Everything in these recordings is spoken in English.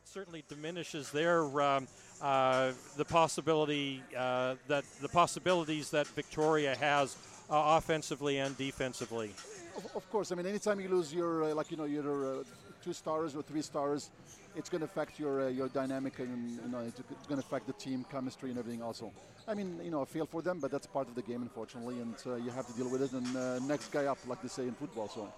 that certainly diminishes their um, uh, the possibility uh, that the possibilities that Victoria has uh, offensively and defensively. Of, of, course, I mean, anytime you lose your uh, like you know your uh, two stars or three stars, it's going to affect your uh, your dynamic and you know it's going to affect the team chemistry and everything also. I mean, you know, I feel for them, but that's part of the game, unfortunately, and uh, you have to deal with it. And uh, next guy up, like they say in football. So.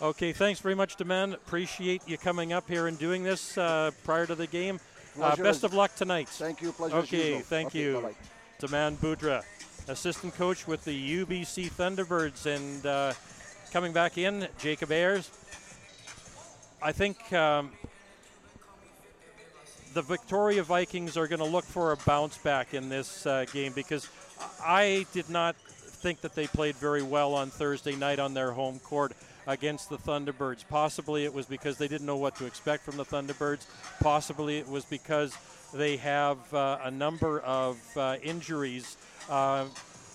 Okay, thanks very much, Deman. Appreciate you coming up here and doing this uh, prior to the game. Uh, best of luck tonight. Thank you. Pleasure. Okay, thank okay, you. Bye-bye. Deman Boudra, assistant coach with the UBC Thunderbirds, and uh, coming back in, Jacob Ayers. I think um, the Victoria Vikings are going to look for a bounce back in this uh, game because I did not think that they played very well on Thursday night on their home court against the Thunderbirds. Possibly it was because they didn't know what to expect from the Thunderbirds. Possibly it was because they have uh, a number of uh, injuries. Uh,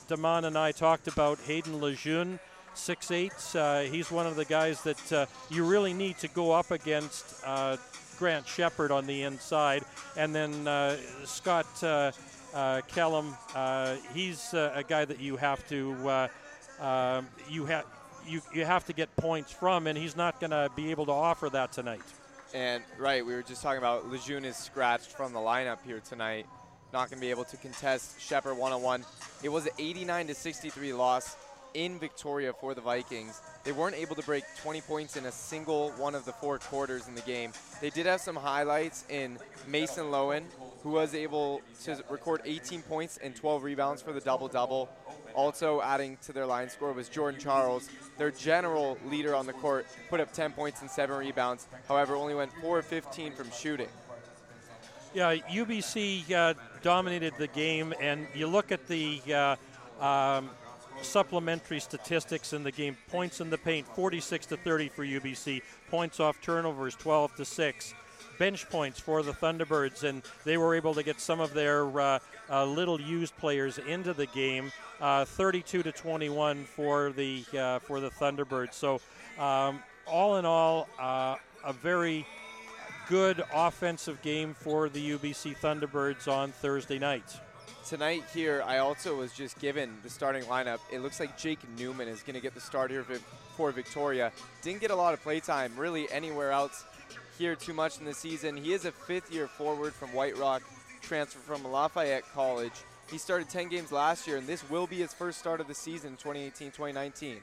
Damon and I talked about Hayden Lejeune, 6'8". Uh, he's one of the guys that uh, you really need to go up against uh, Grant Shepard on the inside. And then uh, Scott Kellum, he's a guy that you have to um, you have you, you have to get points from, and he's not going to be able to offer that tonight. And right, we were just talking about Lejeune is scratched from the lineup here tonight. Not going to be able to contest Shepard one on one. It was an 89 to 63 loss in Victoria for the Vikings. They weren't able to break 20 points in a single one of the four quarters in the game. They did have some highlights in Mason Lowen, who was able to record 18 points and 12 rebounds for the double double. Also adding to their line score was Jordan Charles, their general leader on the court, put up 10 points and 7 rebounds. However, only went 4 of 15 from shooting. Yeah, UBC uh, dominated the game, and you look at the uh, um, supplementary statistics in the game. Points in the paint, 46 to 30 for UBC. Points off turnovers, 12 to 6 bench points for the Thunderbirds, and they were able to get some of their uh, uh, little used players into the game. Uh, 32 to 21 for the uh, for the Thunderbirds. So, um, all in all, uh, a very good offensive game for the UBC Thunderbirds on Thursday night. Tonight here, I also was just given the starting lineup. It looks like Jake Newman is going to get the start here for Victoria. Didn't get a lot of play time really anywhere else here too much in the season. He is a fifth-year forward from White Rock, transfer from Lafayette College. He started 10 games last year, and this will be his first start of the season, 2018-2019.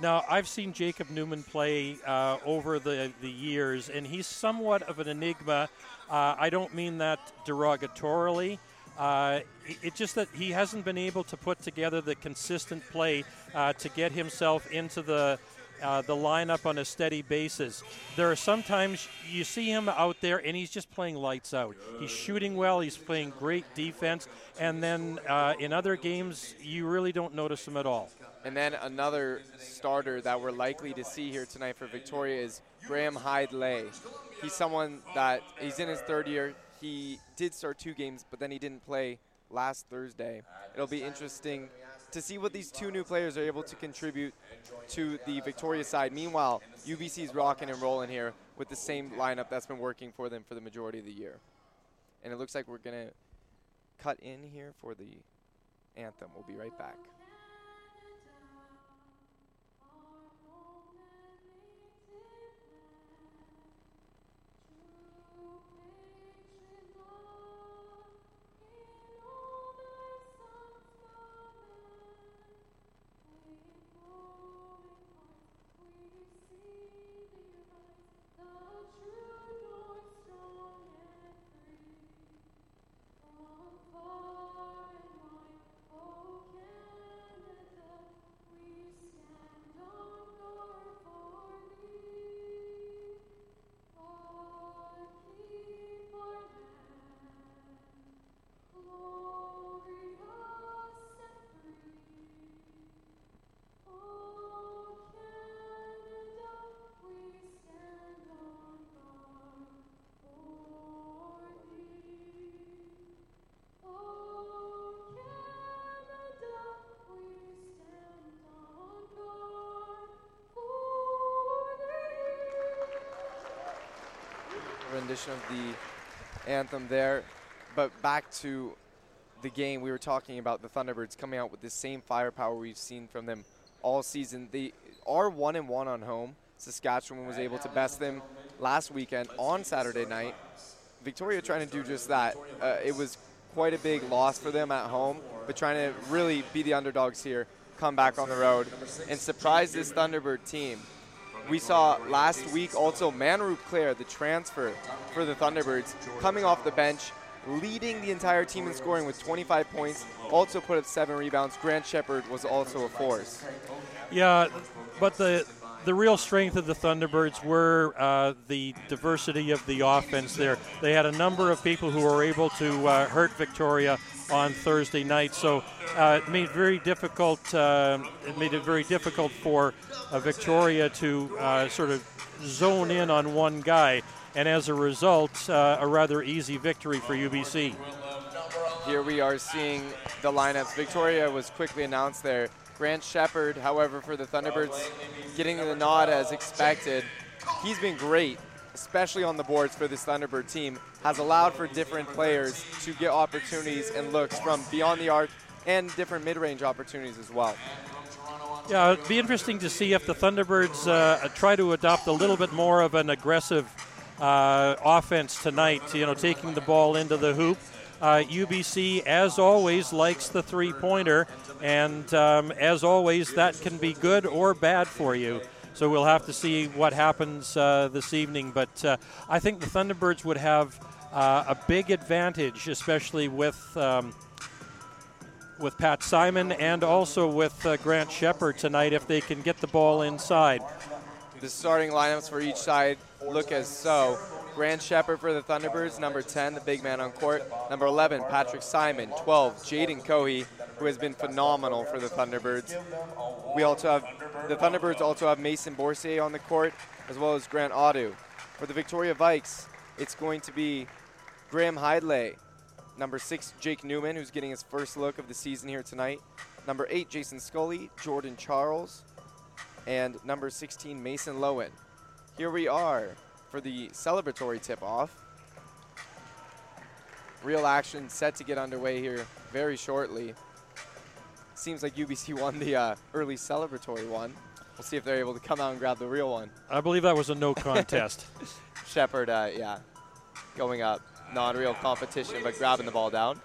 Now, I've seen Jacob Newman play uh, over the, the years, and he's somewhat of an enigma. Uh, I don't mean that derogatorily. Uh, it's just that he hasn't been able to put together the consistent play uh, to get himself into the uh, the lineup on a steady basis. There are sometimes you see him out there and he's just playing lights out. He's shooting well, he's playing great defense, and then uh, in other games, you really don't notice him at all. And then another starter that we're likely to see here tonight for Victoria is Graham Hyde Lay. He's someone that he's in his third year. He did start two games, but then he didn't play last Thursday. It'll be interesting to see what these two new players are able to contribute to the Victoria side. Meanwhile, UBC is rocking and rolling here with the same lineup that's been working for them for the majority of the year. And it looks like we're going to cut in here for the anthem. We'll be right back. Rendition of the anthem there. But back to the game, we were talking about the Thunderbirds coming out with the same firepower we've seen from them all season. They are one and one on home. Saskatchewan was able to best them last weekend on Saturday night. Victoria trying to do just that. Uh, it was quite a big loss for them at home, but trying to really be the underdogs here, come back on the road, and surprise this Thunderbird team. We saw last week also Manroop Clair, the transfer for the Thunderbirds, coming off the bench, leading the entire team in scoring with 25 points, also put up seven rebounds. Grant Shepard was also a force. Yeah, but the the real strength of the Thunderbirds were uh, the diversity of the offense there. They had a number of people who were able to uh, hurt Victoria on Thursday night, so uh, it made very difficult. Uh, it made it very difficult for uh, Victoria to uh, sort of zone in on one guy, and as a result, a rather easy victory for UBC. Here we are seeing the lineups. Victoria was quickly announced there. Grant Shepard, however, for the Thunderbirds, getting the nod as expected. He's been great, especially on the boards for this Thunderbird team. Has allowed for different players to get opportunities and looks from beyond the arc and different mid-range opportunities as well. Yeah, it'd be interesting to see if the Thunderbirds uh, try to adopt a little bit more of an aggressive uh, offense tonight. You know, taking the ball into the hoop. Uh, UBC, as always, likes the three pointer, and um, as always, that can be good or bad for you. So we'll have to see what happens uh, this evening. But uh, I think the Thunderbirds would have uh, a big advantage, especially with. Um, with Pat Simon and also with uh, Grant Shepard tonight, if they can get the ball inside. The starting lineups for each side look as so. Grant Shepard for the Thunderbirds, number 10, the big man on court. Number 11, Patrick Simon. 12, Jaden Cohee, who has been phenomenal for the Thunderbirds. We also have the Thunderbirds also have Mason Bourcier on the court, as well as Grant Audu. For the Victoria Vikes, it's going to be Graham Hidlay. Number six, Jake Newman, who's getting his first look of the season here tonight. Number eight, Jason Scully, Jordan Charles, and number 16, Mason Lowen. Here we are for the celebratory tip-off. Real action set to get underway here very shortly. Seems like UBC won the uh, early celebratory one. We'll see if they're able to come out and grab the real one. I believe that was a no contest. Shepard, uh, yeah, going up. Non-real competition, but grabbing the ball down.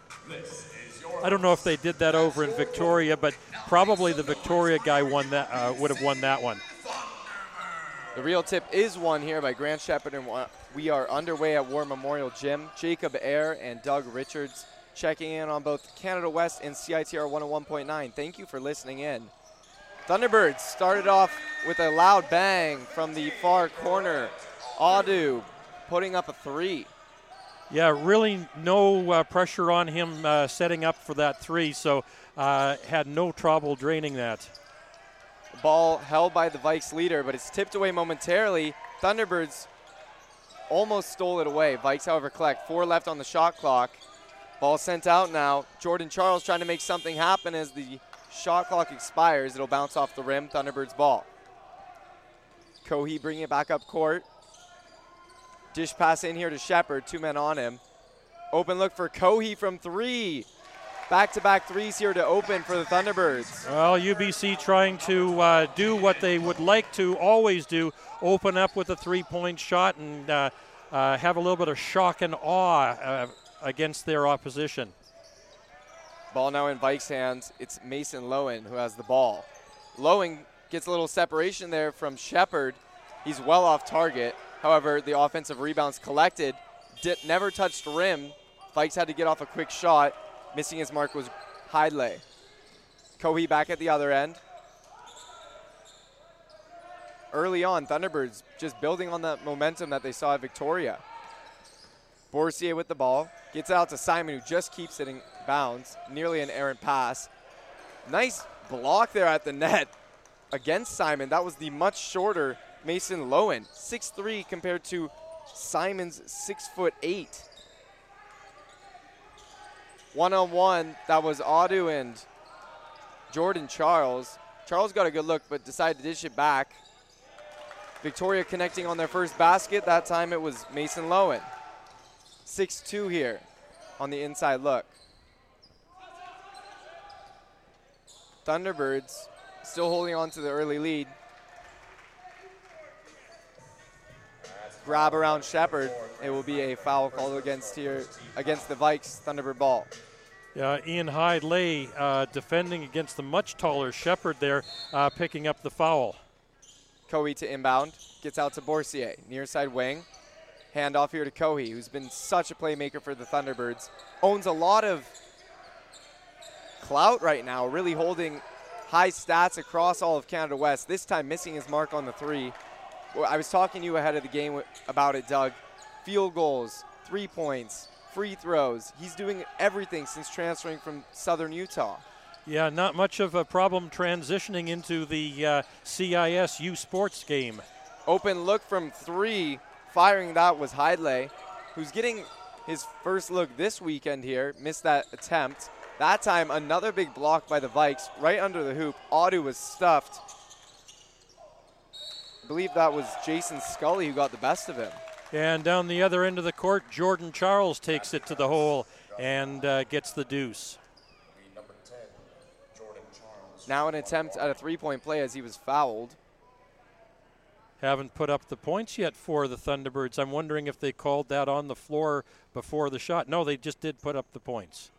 I don't know if they did that over in Victoria, but probably the Victoria guy won that uh, would have won that one. The real tip is won here by Grant Shepard, and we are underway at War Memorial Gym. Jacob Air and Doug Richards checking in on both Canada West and CITR 101.9. Thank you for listening in. Thunderbirds started off with a loud bang from the far corner. Audu putting up a three. Yeah, really no uh, pressure on him uh, setting up for that three, so uh, had no trouble draining that. Ball held by the Vikes leader, but it's tipped away momentarily. Thunderbirds almost stole it away. Vikes, however, collect. Four left on the shot clock. Ball sent out now. Jordan Charles trying to make something happen as the shot clock expires. It'll bounce off the rim. Thunderbirds ball. Cohee bringing it back up court. Dish pass in here to Shepard. Two men on him. Open look for Cohee from three. Back to back threes here to open for the Thunderbirds. Well, UBC trying to uh, do what they would like to always do open up with a three point shot and uh, uh, have a little bit of shock and awe uh, against their opposition. Ball now in Vikes' hands. It's Mason Lowen who has the ball. Lowen gets a little separation there from Shepard. He's well off target. However, the offensive rebounds collected, did, never touched rim. Vikes had to get off a quick shot. Missing his mark was Hidlay. Cohee back at the other end. Early on, Thunderbirds just building on that momentum that they saw at Victoria. Bourcier with the ball. Gets out to Simon, who just keeps hitting bounds. Nearly an errant pass. Nice block there at the net against Simon. That was the much shorter Mason Lowen. 6'3 compared to Simon's 6 foot 8. One on one, that was Audu and Jordan Charles. Charles got a good look, but decided to dish it back. Victoria connecting on their first basket. That time it was Mason Lowen. 6 2 here on the inside look. Thunderbirds still holding on to the early lead. Grab around Shepard. It will be a foul called against here against the Vikes Thunderbird ball. Yeah, Ian Hyde lay uh, defending against the much taller Shepard there, uh, picking up the foul. Cohee to inbound, gets out to Bourcier, near side wing. Hand off here to Cohee, who's been such a playmaker for the Thunderbirds. Owns a lot of clout right now, really holding high stats across all of Canada West. This time missing his mark on the three. I was talking to you ahead of the game about it, Doug. Field goals, three points, free throws. He's doing everything since transferring from Southern Utah. Yeah, not much of a problem transitioning into the uh, CIS U Sports game. Open look from three. Firing that was Hidley, who's getting his first look this weekend here. Missed that attempt. That time, another big block by the Vikes right under the hoop. Audu was stuffed. I believe that was Jason Scully who got the best of him. And down the other end of the court, Jordan Charles takes it to the hole and uh, gets the deuce. Now an attempt at a three-point play as he was fouled. Haven't put up the points yet for the Thunderbirds. I'm wondering if they called that on the floor before the shot. No, they just did put up the points.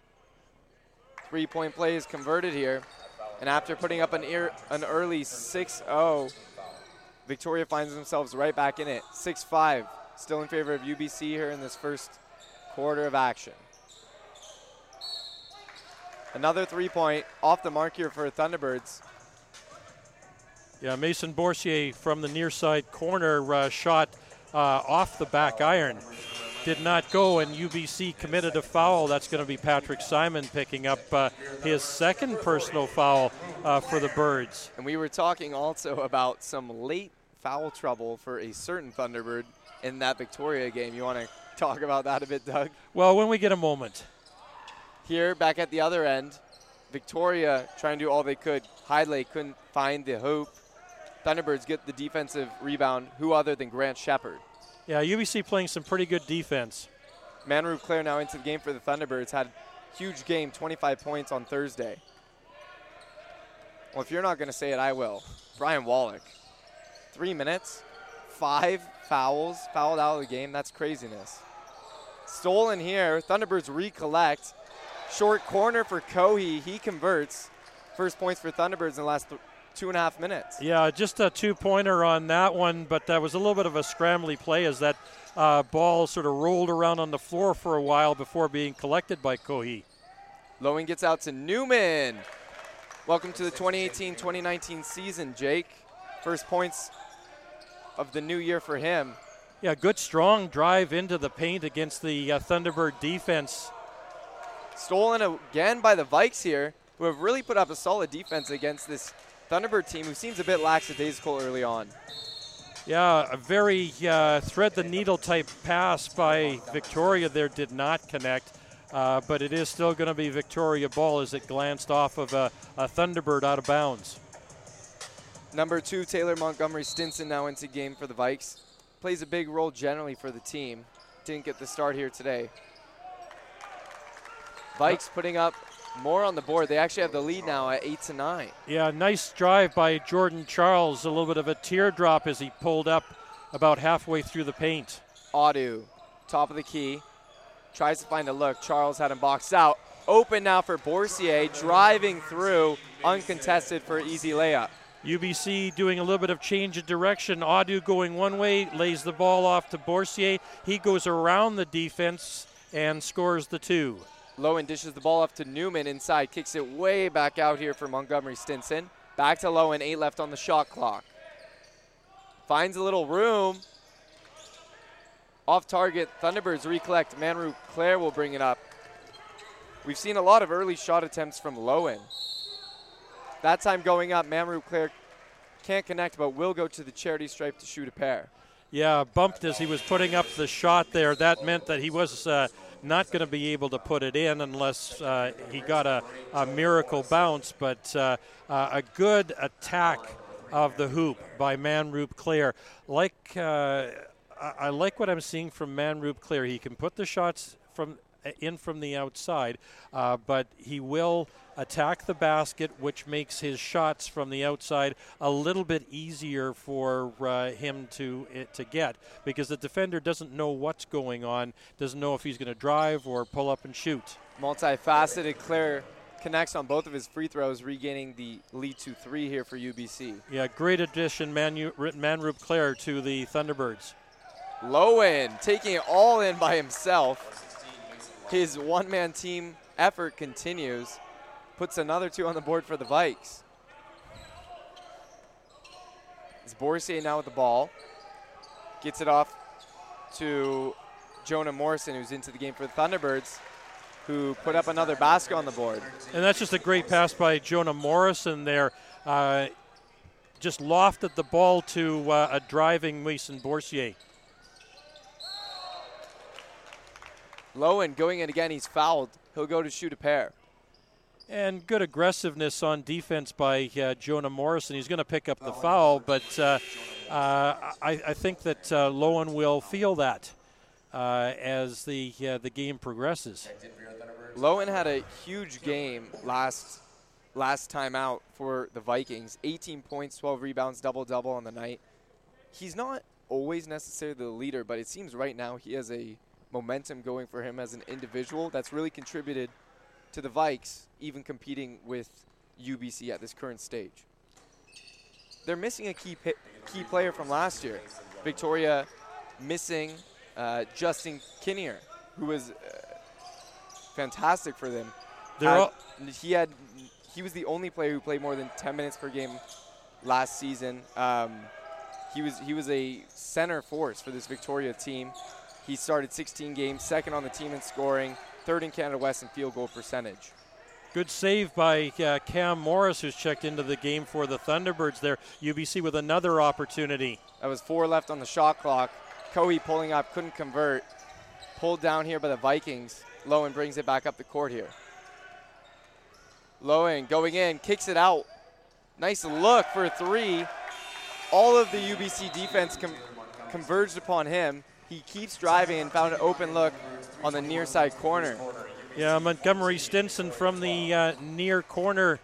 Three-point play is converted here. And after putting up an, ear, an early 6-0, Victoria finds themselves right back in it. 6-5, still in favor of UBC here in this first quarter of action. Another three point off the mark here for Thunderbirds. Yeah, Mason Bourcier from the near side corner uh, shot uh, off the back iron. Did not go, and UBC committed a foul. That's going to be Patrick Simon picking up uh, his second personal foul uh, for the Birds. And we were talking also about some late foul trouble for a certain Thunderbird in that Victoria game. You want to talk about that a bit, Doug? Well, when we get a moment. Here, back at the other end, Victoria trying to do all they could. Hidley couldn't find the hoop. Thunderbirds get the defensive rebound. Who other than Grant Shepard? Yeah, UBC playing some pretty good defense. Manroop Clair now into the game for the Thunderbirds. Had huge game, 25 points on Thursday. Well, if you're not going to say it, I will. Brian Wallach, three minutes, five fouls, fouled out of the game. That's craziness. Stolen here. Thunderbirds recollect. Short corner for Cohee. He converts. First points for Thunderbirds in the last th- two and a half minutes. Yeah, just a two pointer on that one, but that was a little bit of a scrambly play as that uh, ball sort of rolled around on the floor for a while before being collected by Cohee. Lowen gets out to Newman. Welcome to the 2018 2019 season, Jake. First points of the new year for him. Yeah, good strong drive into the paint against the uh, Thunderbird defense. Stolen again by the Vikes here, who have really put up a solid defense against this Thunderbird team who seems a bit lackadaisical early on. Yeah, a very uh, thread the needle type pass by Victoria there did not connect, uh, but it is still going to be Victoria ball as it glanced off of a, a, Thunderbird out of bounds. Number two, Taylor Montgomery Stinson now into game for the Vikes. Plays a big role generally for the team. Didn't get the start here today. Vikes putting up more on the board. They actually have the lead now at eight to nine. Yeah, nice drive by Jordan Charles. A little bit of a teardrop as he pulled up about halfway through the paint. Audu, top of the key, tries to find a look. Charles had him boxed out. Open now for Bourcier, driving through, uncontested for easy layup. UBC doing a little bit of change of direction. Audu going one way, lays the ball off to Bourcier. He goes around the defense and scores the two. Lowen dishes the ball off to Newman inside, kicks it way back out here for Montgomery Stinson. Back to Lowen, eight left on the shot clock. Finds a little room. Off target, Thunderbirds recollect. Manroop Clair will bring it up. We've seen a lot of early shot attempts from Lowen. That time going up, Manroop Clair can't connect, but will go to the charity stripe to shoot a pair. Yeah, bumped as he was putting up the shot there. That meant that he was uh, not going to be able to put it in unless uh, he got a, a, miracle bounce. But uh, uh a good attack of the hoop by Manroop Clair. Like uh, I, like what I'm seeing from Manroop Clair. He can put the shots from in from the outside, uh, but he will attack the basket, which makes his shots from the outside a little bit easier for uh, him to uh, to get because the defender doesn't know what's going on, doesn't know if he's going to drive or pull up and shoot. Multifaceted Clair connects on both of his free throws, regaining the lead to three here for UBC. Yeah, great addition, Manu, Manroop Clair to the Thunderbirds. Lowen taking it all in by himself. His one-man team effort continues. Puts another two on the board for the Vikes. It's Bourcier now with the ball. Gets it off to Jonah Morrison, who's into the game for the Thunderbirds, who put up another basket on the board. And that's just a great pass by Jonah Morrison there. Uh, just lofted the ball to uh, a driving Mason Bourcier. Lowen going in again. He's fouled. He'll go to shoot a pair. And good aggressiveness on defense by uh, Jonah Morrison. He's going to pick up the foul, but uh, uh, I, I, think that uh, Lowen will feel that uh, as the uh, the game progresses. Lowen had a huge game last last time out for the Vikings. 18 points, 12 rebounds, double double on the night. He's not always necessarily the leader, but it seems right now he has a momentum going for him as an individual that's really contributed to the Vikes even competing with UBC at this current stage. They're missing a key key player from last year. Victoria missing uh, Justin Kinnear, who was uh, fantastic for them. Had, he had he was the only player who played more than 10 minutes per game last season. Um, he was he was a center force for this Victoria team. He started 16 games, second on the team in scoring, third in Canada West in field goal percentage. Good save by uh, Cam Morris, who's checked into the game for the Thunderbirds there. UBC with another opportunity. That was four left on the shot clock. Cohee pulling up, couldn't convert. Pulled down here by the Vikings. Lowen brings it back up the court here. Lowen going in, kicks it out. Nice look for three. All of the UBC defense com- converged upon him. He keeps driving and found an open look on the near side corner. Yeah, Montgomery Stinson from the uh, near corner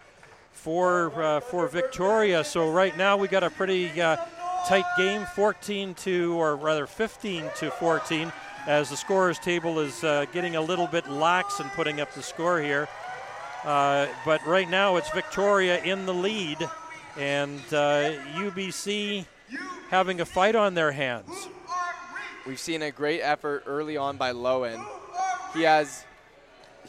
for uh, for Victoria. So right now we got a pretty uh, tight game, 14 to, or rather 15 to 14, as the scorers table is uh, getting a little bit lax and putting up the score here. Uh, but right now it's Victoria in the lead, and UBC uh, having a fight on their hands. We've seen a great effort early on by Lowen. He has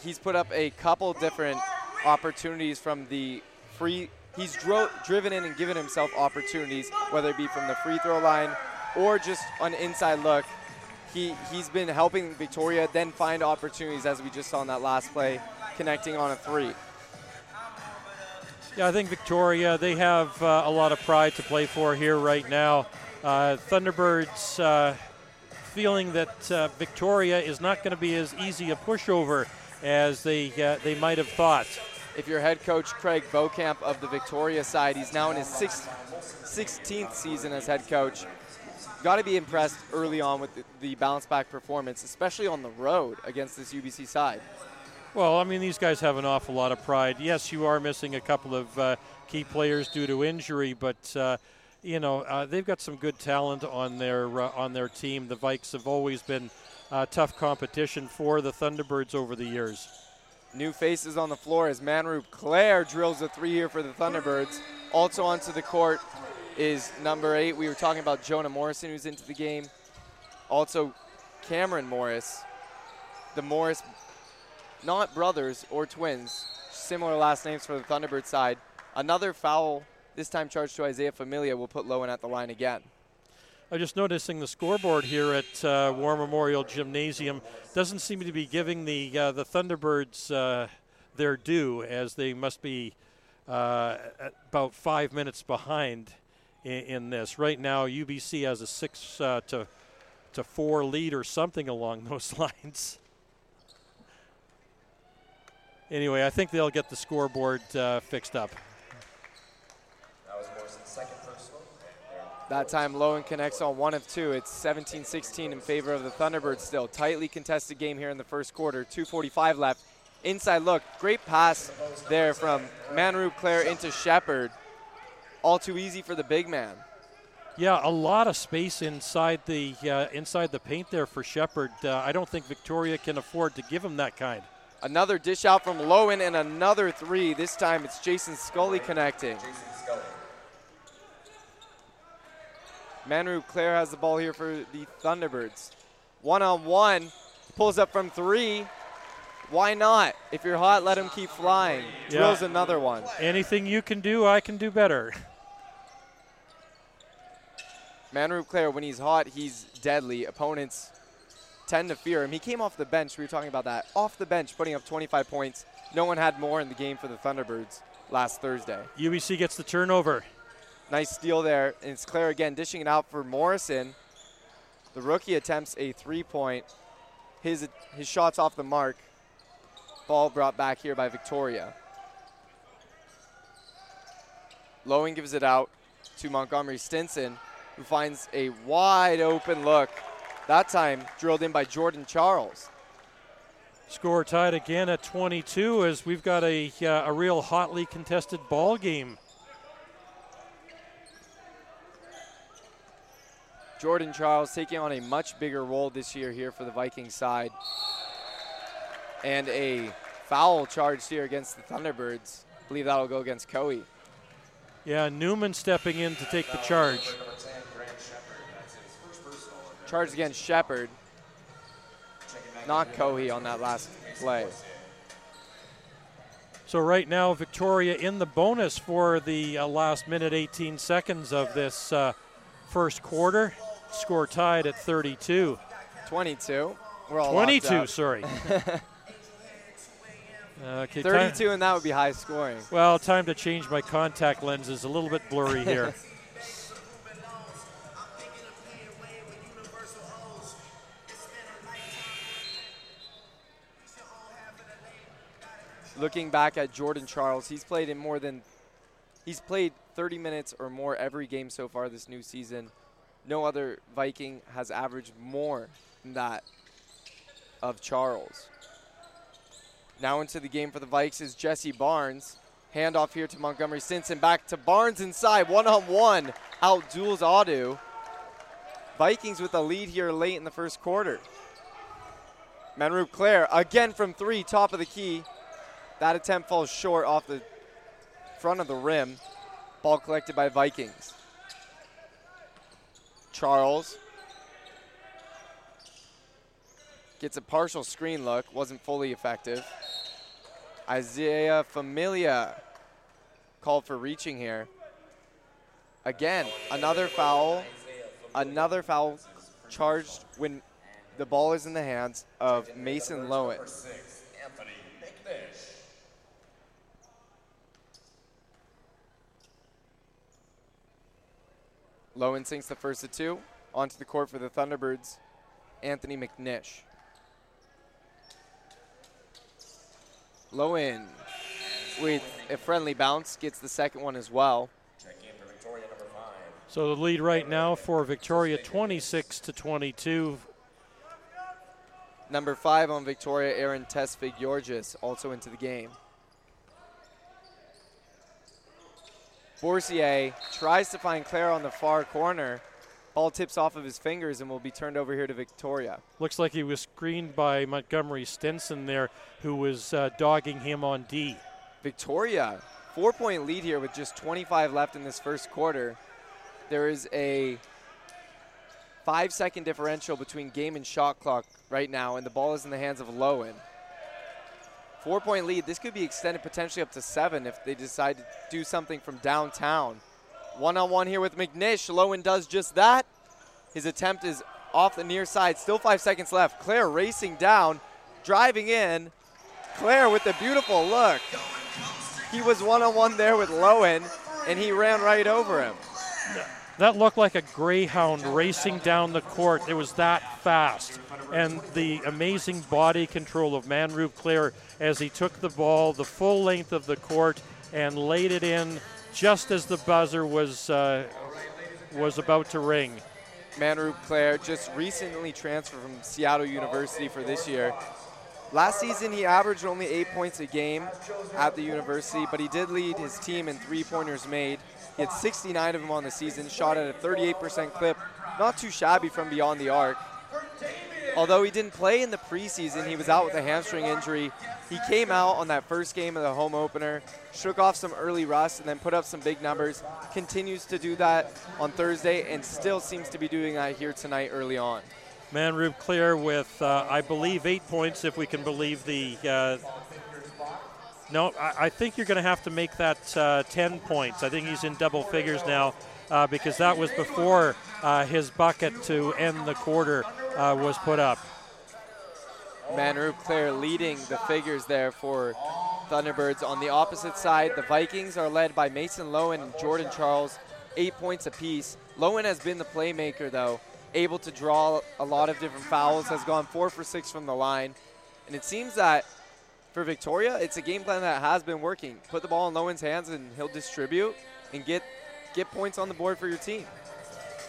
he's put up a couple different opportunities from the free he's dro- driven in and given himself opportunities whether it be from the free throw line or just an inside look. He he's been helping Victoria then find opportunities as we just saw in that last play connecting on a 3. Yeah, I think Victoria, they have uh, a lot of pride to play for here right now. Uh, Thunderbirds uh, feeling that uh, Victoria is not going to be as easy a pushover as they uh, they might have thought. If you're head coach Craig Beaucamp of the Victoria side, he's now in his sixth, 16th season as head coach. Got to be impressed early on with the, the bounce back performance, especially on the road against this UBC side. Well, I mean, these guys have an awful lot of pride. Yes, you are missing a couple of uh, key players due to injury, but uh, you know, uh, they've got some good talent on their uh, on their team. The Vikes have always been uh, tough competition for the Thunderbirds over the years. New faces on the floor as Manroop Clair drills a three here for the Thunderbirds. Also onto the court is number eight. We were talking about Jonah Morrison, who's into the game. Also, Cameron Morris. The Morris, not brothers or twins, similar last names for the Thunderbird side. Another foul this time charged to Isaiah Familia will put Lowen at the line again. I'm just noticing the scoreboard here at uh, War Memorial Gymnasium doesn't seem to be giving the uh, the Thunderbirds uh, their due, as they must be uh, about five minutes behind in, in, this. Right now, UBC has a six uh, to to four lead or something along those lines. Anyway, I think they'll get the scoreboard uh, fixed up. That time Lowen connects on one of two. It's 17-16 in favor of the Thunderbirds still. Tightly contested game here in the first quarter. 2.45 left. Inside look. Great pass there from Manroop Clair into Shepard. All too easy for the big man. Yeah, a lot of space inside the uh, inside the paint there for Shepard. Uh, I don't think Victoria can afford to give him that kind. Another dish out from Lowen and another three. This time it's Jason Scully connecting. Manroop Clair has the ball here for the Thunderbirds. One on one, pulls up from three. Why not? If you're hot, let him keep flying. Drills Yeah. another one. Anything you can do, I can do better. Manroop Clair, when he's hot, he's deadly. Opponents tend to fear him. He came off the bench. We were talking about that. Off the bench, putting up 25 points. No one had more in the game for the Thunderbirds last Thursday. UBC gets the turnover. Nice steal there. And it's Clair again dishing it out for Morrison. The rookie attempts a three point. His, his shot's off the mark. Ball brought back here by Victoria. Lowen gives it out to Montgomery Stinson, who finds a wide open look. That time drilled in by Jordan Charles. Score tied again at 22 as we've got a, uh, a real hotly contested ball game. Jordan Charles taking on a much bigger role this year here for the Vikings side. And a foul charged here against the Thunderbirds. I believe that'll go against Cohee. Yeah, Newman stepping in to take the charge. Charge against Shepard. Not Cohee on that last play. So right now, Victoria in the bonus for the uh, last minute 18 seconds of this uh, first quarter. Score tied at 32. 22. We're all 22, sorry. okay, time- 32, and that would be high scoring. well, time to change my contact lenses. A little bit blurry here. Looking back at Jordan Charles, he's played in more than he's played 30 minutes or more every game so far this new season. No other Viking has averaged more than that of Charles. Now into the game for the Vikes is Jesse Barnes. Handoff here to Montgomery Stinson. Back to Barnes inside. One on one. Out duels Audu. Vikings with a lead here late in the first quarter. Manroop Clair again from three, top of the key. That attempt falls short off the front of the rim. Ball collected by Vikings. Charles gets a partial screen look, wasn't fully effective. Isaiah Familia called for reaching here. Again, another foul. Another foul charged when the ball is in the hands of Mason Lowen. Lowen sinks the first of two. Onto the court for the Thunderbirds, Anthony McNish. Lowen with a friendly bounce gets the second one as well. so the lead right now for Victoria 26 to 22. Number five on Victoria, Aaron Tesfagiorgis, also into the game. Bourcier tries to find Clair on the far corner. Ball tips off of his fingers and will be turned over here to Victoria. Looks like he was screened by Montgomery Stinson there, who was uh, dogging him on D. Victoria, four point lead here with just 25 left in this first quarter. There is a five second differential between game and shot clock right now, and the ball is in the hands of Lowen. Four point lead. This could be extended potentially up to seven if they decide to do something from downtown. One on one here with McNish. Lowen does just that. His attempt is off the near side. Still five seconds left. Clair racing down, driving in. Clair with the beautiful look. He was one on one there with Lowen, and he ran right over him. That looked like a greyhound racing down the court. It was that fast. And the amazing body control of Manroop Clair as he took the ball the full length of the court and laid it in just as the buzzer was uh, was about to ring. Manroop Clair just recently transferred from Seattle University for this year. Last season, he averaged only eight points a game at the university, but he did lead his team in three pointers made. He had 69 of them on the season, shot at a 38% clip, not too shabby from beyond the arc. Although he didn't play in the preseason, he was out with a hamstring injury. He came out on that first game of the home opener, shook off some early rust, and then put up some big numbers. Continues to do that on Thursday and still seems to be doing that here tonight early on. Man, Rube Clear with, uh, I believe, eight points, if we can believe the. Uh, no, I, I, think you're going to have to make that uh, 10 points. I think he's in double figures now uh, because that was before uh, his bucket to end the quarter uh, was put up. Manroop Clair leading the figures there for Thunderbirds. On the opposite side, the Vikings are led by Mason Lowen and Jordan Charles, eight points apiece. Lowen has been the playmaker, though, able to draw a lot of different fouls, has gone four for six from the line. And it seems that for Victoria, it's a game plan that has been working. Put the ball in Lowen's hands and he'll distribute and get get points on the board for your team.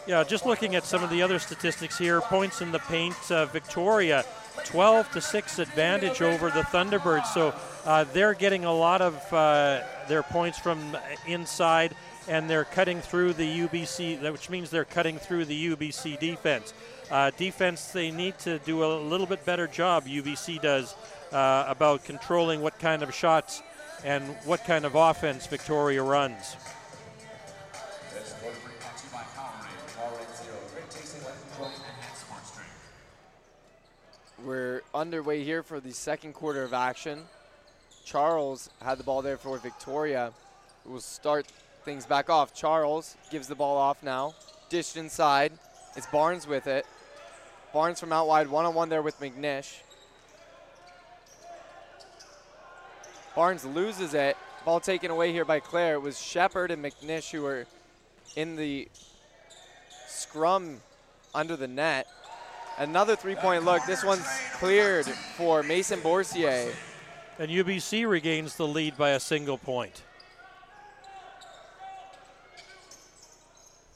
Yeah, just looking at some of the other statistics here, points in the paint, uh, Victoria 12 to 6 advantage over the Thunderbirds. So uh, they're getting a lot of uh, their points from inside and they're cutting through the UBC, which means they're cutting through the UBC defense. Uh, defense, they need to do a little bit better job, UBC does, uh, about controlling what kind of shots and what kind of offense Victoria runs. We're underway here for the second quarter of action. Charles had the ball there for Victoria. We'll start things back off. Charles gives the ball off now. Dished inside. It's Barnes with it. Barnes from out wide, one on one there with McNish. Barnes loses it. Ball taken away here by Clair. It was Shepard and McNish who were in the scrum under the net. Another three-point look. This one's cleared for Mason Bourcier. And UBC regains the lead by a single point.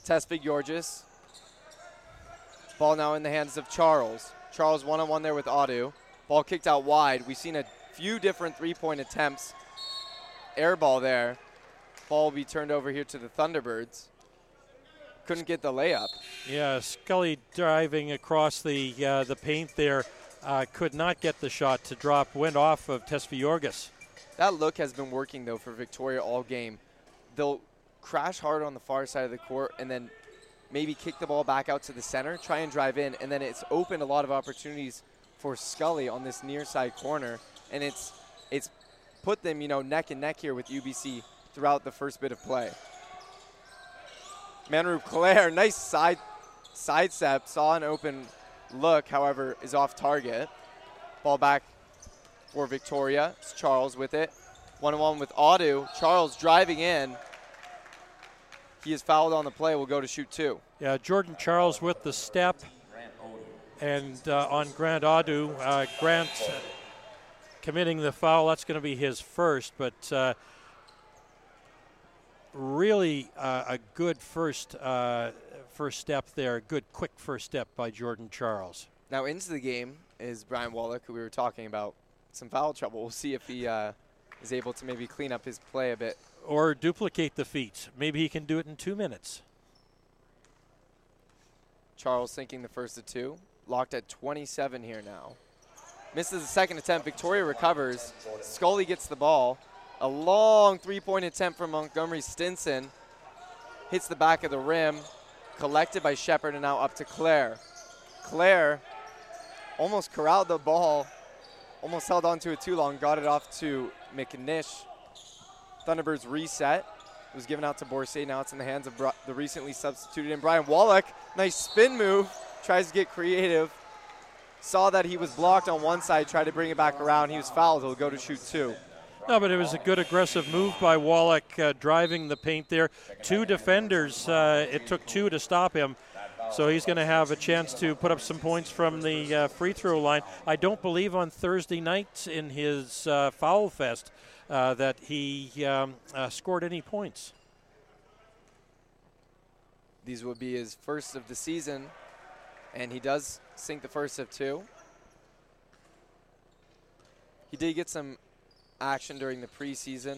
Tesfagiorgis. Ball now in the hands of Charles. Charles one-on-one there with Audu. Ball kicked out wide. We've seen a few different three-point attempts. Air ball there. Ball will be turned over here to the Thunderbirds couldn't get the layup. Yeah, Scully driving across the uh, the paint there uh, could not get the shot to drop. Went off of Tesfagiorgis. That look has been working though for Victoria all game. They'll crash hard on the far side of the court and then maybe kick the ball back out to the center, try and drive in, and then it's opened a lot of opportunities for Scully on this near side corner, and it's it's put them you know neck and neck here with UBC throughout the first bit of play. Manroop Clair, nice side sidestep, saw an open look, however, is off target. Ball back for Victoria. It's Charles with it. One on one with Audu. Charles driving in. He is fouled on the play. Will go to shoot two. Yeah, Jordan Charles with the step. And uh, on Grant Audu, uh, Grant committing the foul. That's going to be his first, but uh, really uh, a good first uh, first step there. Good quick first step by Jordan Charles. Now into the game is Brian Wallach, who we were talking about some foul trouble. We'll see if he uh, is able to maybe clean up his play a bit or duplicate the feat. Maybe he can do it in two minutes. Charles sinking the first of two, locked at 27 here now. Misses the second attempt. Victoria recovers. Scully gets the ball. A long three-point attempt from Montgomery Stinson. Hits the back of the rim. Collected by Shepard and now up to Clair. Clair almost corralled the ball. Almost held on to it too long. Got it off to McNish. Thunderbirds reset. It was given out to Bourcier. Now it's in the hands of the recently substituted in Brian Wallach. Nice spin move. Tries to get creative. Saw that he was blocked on one side. Tried to bring it back around. He was fouled. He'll go to shoot two. No, but it was a good aggressive move by Wallach uh, driving the paint there. Two defenders, uh, it took two to stop him. So he's going to have a chance to put up some points from the uh, free throw line. I don't believe on Thursday night in his uh, foul fest uh, that he um, uh, scored any points. These would be his first of the season, and he does sink the first of two. He did get some action during the preseason.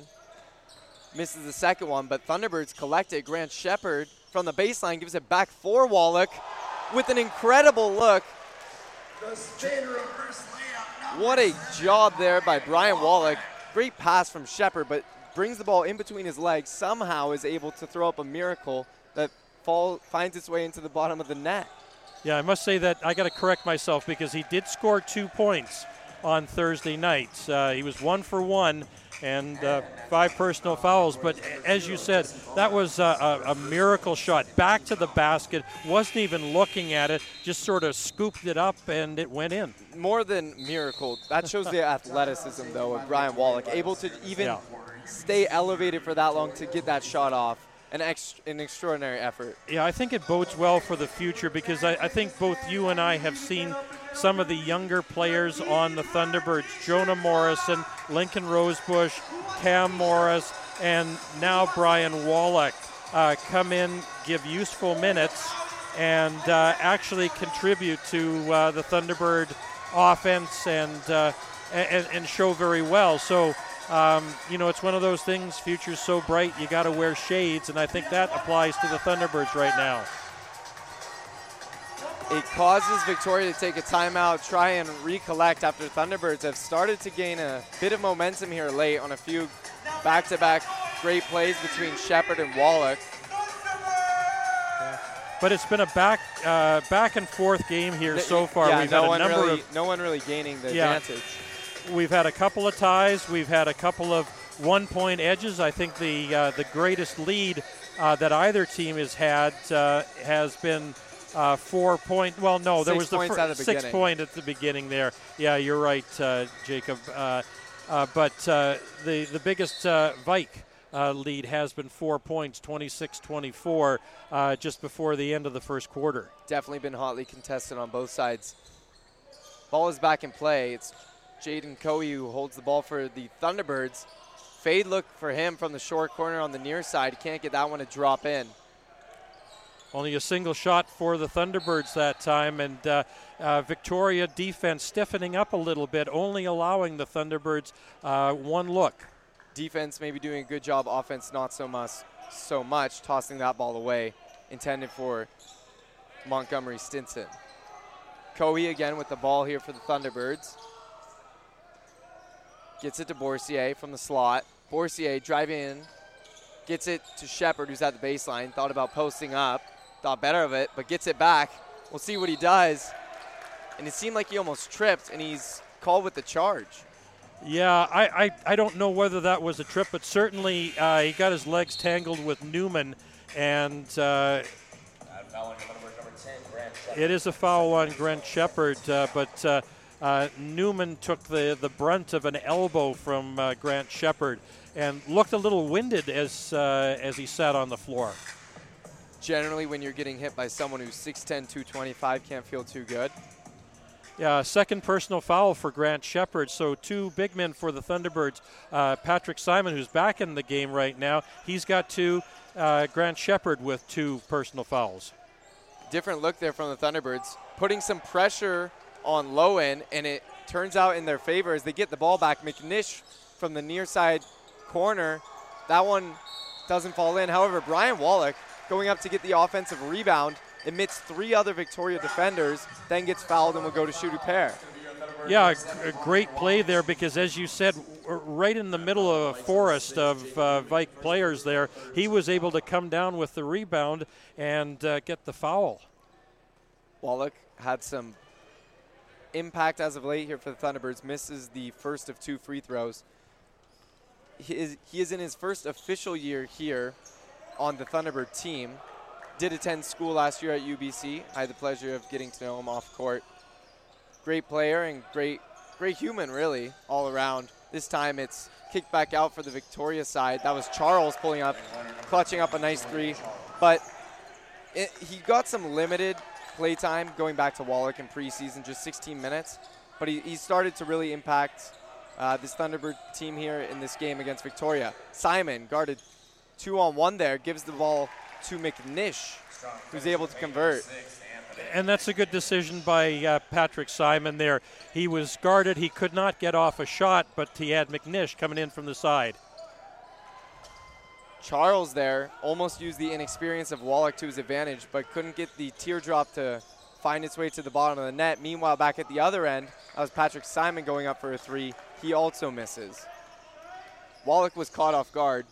Misses the second one, but Thunderbirds collect it. Grant Shepard from the baseline gives it back for Wallach with an incredible look. What a job there by Brian Wallach. Great pass from Shepard, but brings the ball in between his legs, somehow is able to throw up a miracle that fall, finds its way into the bottom of the net. Yeah, I must say that I got to correct myself because he did score two points on Thursday night. Uh, he was one for one and uh, five personal fouls. But as you said, that was a, a, miracle shot. Back to the basket, wasn't even looking at it, just sort of scooped it up and it went in. More than miracle. That shows the athleticism, though, of Brian Wallach. Able to even yeah. stay elevated for that long to get that shot off. An, ex- an extraordinary effort. Yeah, I think it bodes well for the future because I, I think both you and I have seen some of the younger players on the Thunderbirds Jonah Morrison, Lincoln Rosebush, Cam Morris, and now Brian Wallach uh, come in, give useful minutes, and uh, actually contribute to uh, the Thunderbird offense and, uh, and, and show very well. So. Um, you know, it's one of those things. Future's so bright, you got to wear shades, and I think that applies to the Thunderbirds right now. It causes Victoria to take a timeout, try and recollect after Thunderbirds have started to gain a bit of momentum here late on a few back-to-back great plays between Shepard and Wallach. But it's been a back uh, back and forth game here so far. Yeah, We've no had one a number really, of no one really gaining the Yeah. advantage. We've had a couple of ties. We've had a couple of one-point edges. I think the uh, the greatest lead uh, that either team has had uh, has been uh, four point. Well, no, there Six was the fir- at the six point at the beginning there. Yeah, you're right, uh, Jacob. Uh, uh, but uh, the the biggest uh, Vike. Uh, lead has been four points, 26-24, uh, just before the end of the first quarter. Definitely been hotly contested on both sides. Ball is back in play. It's Jaden Cohee who holds the ball for the Thunderbirds. Fade look for him from the short corner on the near side. Can't get that one to drop in. Only a single shot for the Thunderbirds that time, and uh, uh, Victoria defense stiffening up a little bit, only allowing the Thunderbirds uh, one look. Defense maybe doing a good job. Offense not so much. So much tossing that ball away, intended for Montgomery Stinson. Cohee again with the ball here for the Thunderbirds. Gets it to Bourcier from the slot. Bourcier driving in, gets it to Shepard, who's at the baseline. Thought about posting up, thought better of it, but gets it back. We'll see what he does. And it seemed like he almost tripped, and he's called with the charge. Yeah, I, I, I don't know whether that was a trip, but certainly uh, he got his legs tangled with Newman, and uh, it is a foul on Grant Shepard, uh, but uh, Newman took the, the brunt of an elbow from uh, Grant Shepard and looked a little winded as, uh, as he sat on the floor. Generally, when you're getting hit by someone who's 6'10, 225, can't feel too good. Yeah, second personal foul for Grant Shepard. So two big men for the Thunderbirds. Uh, Patrick Simon, who's back in the game right now, he's got two. Uh, Grant Shepard with two personal fouls. Different look there from the Thunderbirds, putting some pressure on low end, and it turns out in their favor as they get the ball back. McNish from the near side corner, that one doesn't fall in. However, Brian Wallach going up to get the offensive rebound amidst three other Victoria defenders, then gets fouled and will go to shoot a pair. Yeah, a, a great play there because, as you said, right in the middle of a forest of uh, Vike players there, he was able to come down with the rebound and uh, get the foul. Wallach had some impact as of late here for the Thunderbirds, misses the first of two free throws. He is, he is in his first official year here on the Thunderbird team. Did attend school last year at UBC. I had the pleasure of getting to know him off court. Great player and great, great human, really, all around. This time it's kicked back out for the Victoria side. That was Charles pulling up, clutching up a nice three. But it, he got some limited play time going back to Wallach in preseason, just 16 minutes. But he, he started to really impact uh, this Thunderbird team here in this game against Victoria. Simon guarded two on one there, gives the ball to McNish. who's able to convert. And that's a good decision by uh, Patrick Simon there. He was guarded. He could not get off a shot, but he had McNish coming in from the side. Charles there almost used the inexperience of Wallach to his advantage, but couldn't get the teardrop to find its way to the bottom of the net. Meanwhile, back at the other end, that was Patrick Simon going up for a three. He also misses. Wallach was caught off guard.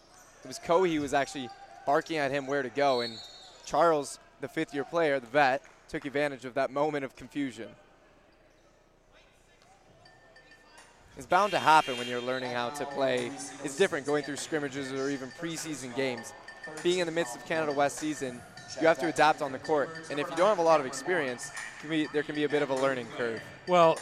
It was Cohee who was actually barking at him where to go, and Charles, the fifth year player, the vet, took advantage of that moment of confusion. It's bound to happen when you're learning how to play. It's different going through scrimmages or even preseason games. Being in the midst of Canada West season, you have to adapt on the court. And if you don't have a lot of experience, can be, there can be a bit of a learning curve. Well,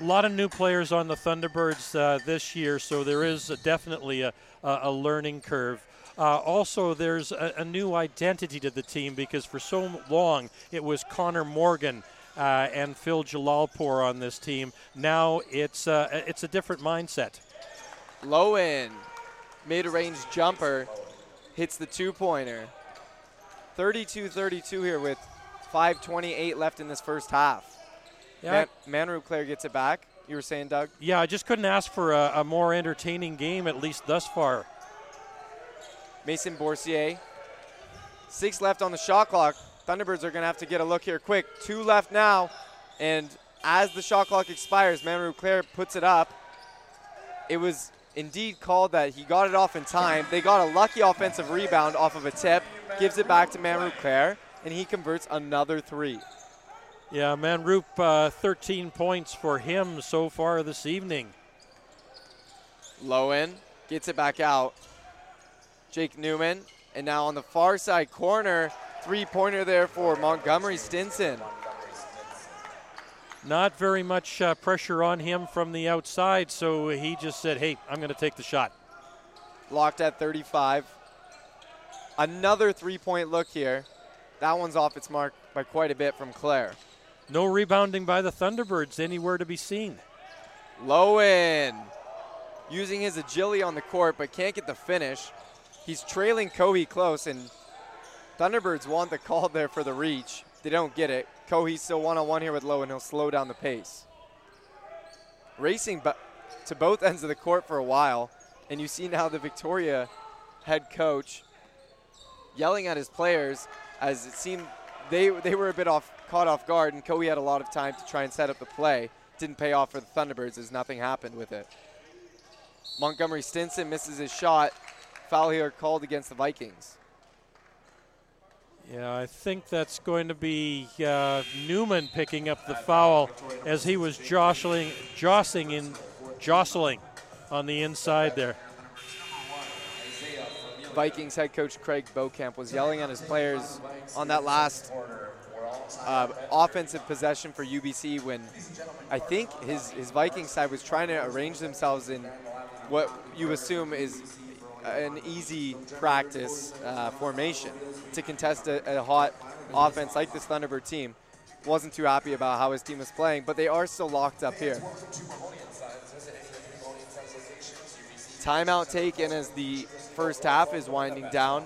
a lot of new players on the Thunderbirds uh, this year, so there is definitely a, a, learning curve. Uh, also, there's a, a, new identity to the team because for so long it was Conor Morgan uh, and Phil Jalalpour on this team. Now it's uh, it's a different mindset. Lowen, mid-range jumper, hits the two-pointer. 32-32 here with 5:28 left in this first half. Yeah, Man- Manroop Clair gets it back. You were saying, Doug? Yeah, I just couldn't ask for a, a more entertaining game, at least thus far. Mason Bourcier. Six left on the shot clock. Thunderbirds are going to have to get a look here quick. Two left now. And as the shot clock expires, Manroop Clair puts it up. It was indeed called that he got it off in time. They got a lucky offensive rebound off of a tip, gives it back to Manroop Clair, and he converts another three. Yeah, Manroop, uh, 13 points for him so far this evening. Low Lowen gets it back out. Jake Newman, and now on the far side corner, three pointer there for Montgomery Stinson. Not very much uh, pressure on him from the outside, so he just said, hey, I'm going to take the shot. Locked at 35. Another three point look here. That one's off its mark by quite a bit from Clair. No rebounding by the Thunderbirds anywhere to be seen. Lowen using his agility on the court, but can't get the finish. He's trailing Cohee close, and Thunderbirds want the call there for the reach. They don't get it. Cohee's still one on one here with Lowen, and He'll slow down the pace. Racing to both ends of the court for a while, and you see now the Victoria head coach yelling at his players as it seemed they, they were a bit off caught off guard, and Cohee had a lot of time to try and set up the play. Didn't pay off for the Thunderbirds as nothing happened with it. Montgomery Stinson misses his shot. Foul here called against the Vikings. Yeah, I think that's going to be uh, Newman picking up the foul as he was jostling, jostling in, jostling on the inside there. Vikings head coach Craig Beaucamp was yelling at his players on that last uh, offensive possession for UBC when I think his, his Viking side was trying to arrange themselves in what you assume is an easy practice uh, formation to contest a, a, hot offense like this Thunderbird team. Wasn't too happy about how his team was playing, but they are still locked up here. Timeout taken as the first half is winding down.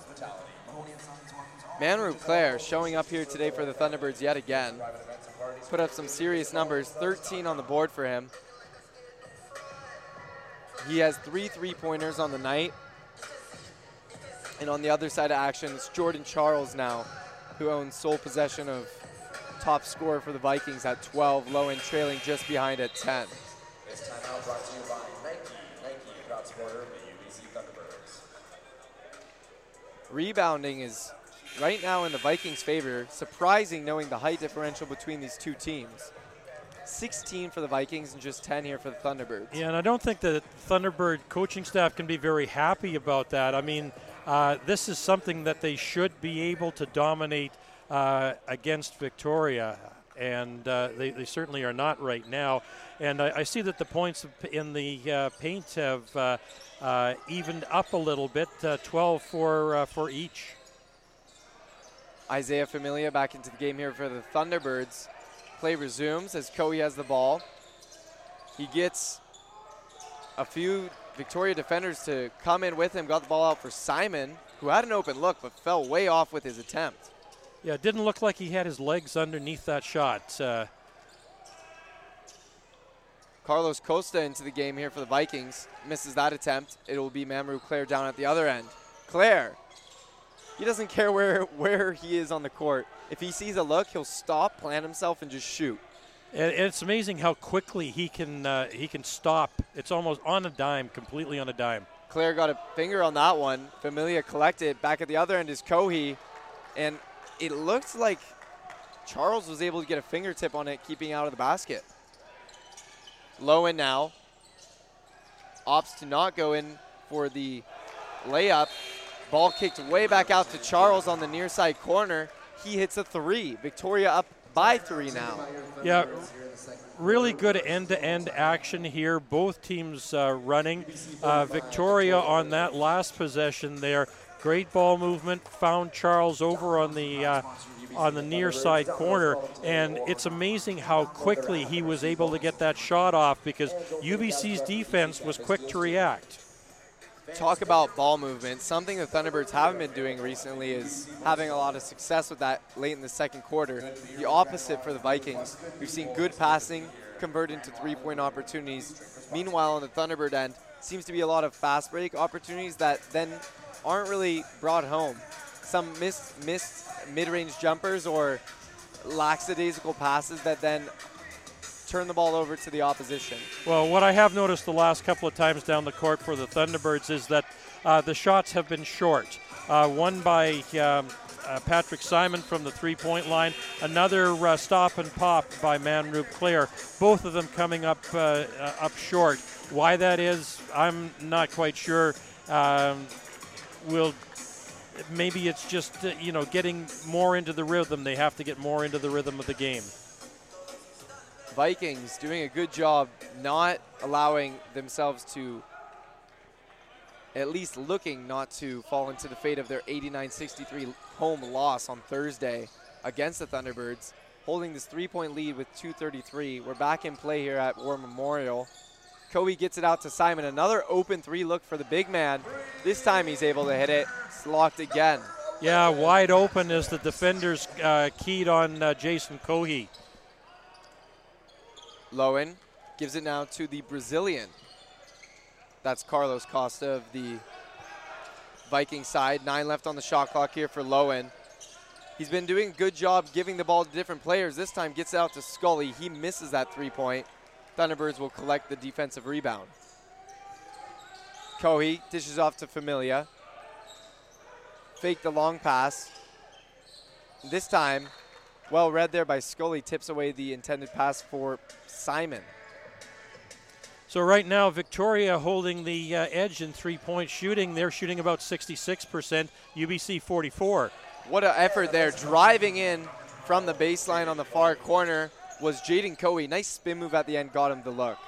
Manroop Clair showing up here today for the Thunderbirds yet again. Put up some serious numbers, 13 on the board for him. He has three three-pointers on the night. And on the other side of action, it's Jordan Charles now, who owns sole possession of top scorer for the Vikings at 12, Lowen trailing just behind at 10. This timeout brought to you by Nike. Nike, proud supporter of the UBC Thunderbirds. Rebounding is right now in the Vikings' favor. Surprising knowing the height differential between these two teams. 16 for the Vikings and just 10 here for the Thunderbirds. Yeah, and I don't think the Thunderbird coaching staff can be very happy about that. I mean, uh, this is something that they should be able to dominate uh, against Victoria. And uh, they, they, certainly are not right now. And I, I see that the points in the uh, paint have uh, evened up a little bit 12 for, for each. Isaiah Familia back into the game here for the Thunderbirds. Play resumes as Cohee has the ball. He gets a few Victoria defenders to come in with him, got the ball out for Simon, who had an open look but fell way off with his attempt. Yeah, it didn't look like he had his legs underneath that shot. Uh, Carlos Costa into the game here for the Vikings. Misses that attempt. It will be Manroop Clair down at the other end. Clair, he doesn't care where, where he is on the court. If he sees a look, he'll stop, plant himself, and just shoot. And it's amazing how quickly he can uh, he can stop. It's almost on a dime, completely on a dime. Clair got a finger on that one. Familia collected. Back at the other end is Cohee, and it looks like Charles was able to get a fingertip on it, keeping out of the basket. Lowen now. Opts to not go in for the layup. Ball kicked way back out to Charles on the near side corner. He hits a three. Victoria up by three now. Yeah, really good end-to-end action here. Both teams uh, running. Uh, Victoria on that last possession there. Great ball movement. Found Charles over on the uh, on the near side corner, and it's amazing how quickly he was able to get that shot off because UBC's defense was quick to react talk about ball movement. Something the Thunderbirds haven't been doing recently is having a lot of success with that late in the second quarter. The opposite for the Vikings. We've seen good passing convert into three-point opportunities. Meanwhile, on the Thunderbird end, seems to be a lot of fast break opportunities that then aren't really brought home. Some missed, missed mid-range jumpers or lackadaisical passes that then turn the ball over to the opposition. Well, what I have noticed the last couple of times down the court for the Thunderbirds is that uh, the shots have been short. Uh, one by um, uh, Patrick Simon from the three point line, another uh, stop and pop by Manroop Clair, both of them coming up, uh, uh, up short. Why that is, I'm not quite sure. Um, we'll maybe it's just you know getting more into the rhythm. They have to get more into the rhythm of the game. Vikings doing a good job not allowing themselves to, at least looking not to fall into the fate of their 89-63 home loss on Thursday against the Thunderbirds, holding this three-point lead with 2.33. We're back in play here at War Memorial. Cohee gets it out to Simon. Another open three look for the big man. This time he's able to hit it. It's locked again. Yeah, wide open as the defenders uh, keyed on uh, Jaden Cohee. Lowen gives it now to the Brazilian. That's Carlos Costa of the Viking side. Nine left on the shot clock here for Lowen. He's been doing a good job giving the ball to different players. This time gets out to Scully. He misses that three point. Thunderbirds will collect the defensive rebound. Cohee dishes off to Familia. Fake the long pass. This time, well read there by Scully, tips away the intended pass for Simon. So right now, Victoria holding the uh, edge in three-point shooting. They're shooting about 66%. UBC 44. What an effort there, driving in from the baseline on the far corner was Jaden Cohee. Nice spin move at the end, got him the look.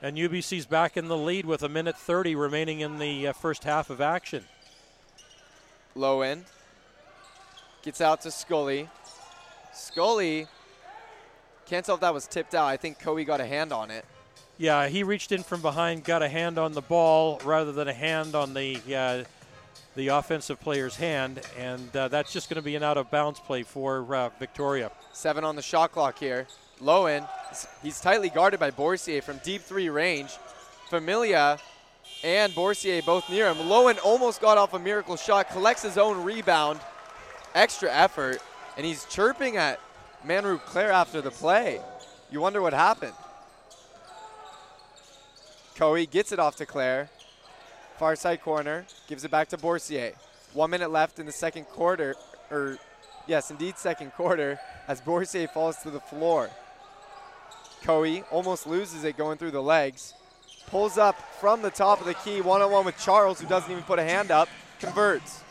And UBC's back in the lead with a minute 30 remaining in the uh, first half of action. Lowen. Gets out to Scully. Scully, can't tell if that was tipped out. I think Cohee got a hand on it. Yeah, he reached in from behind, got a hand on the ball rather than a hand on the uh, the offensive player's hand, and uh, that's just going to be an out of bounds play for uh, Victoria. Seven on the shot clock here. Lowen, he's tightly guarded by Bourcier from deep three range. Familia and Bourcier both near him. Lowen almost got off a miracle shot, collects his own rebound. Extra effort and he's chirping at Manroop Clair after the play. You wonder what happened. Cohee gets it off to Clair. Far side corner, gives it back to Bourcier. One minute left in the second quarter, or yes, indeed second quarter, as Bourcier falls to the floor. Cohee almost loses it going through the legs. Pulls up from the top of the key, one-on-one with Charles, who doesn't even put a hand up, converts.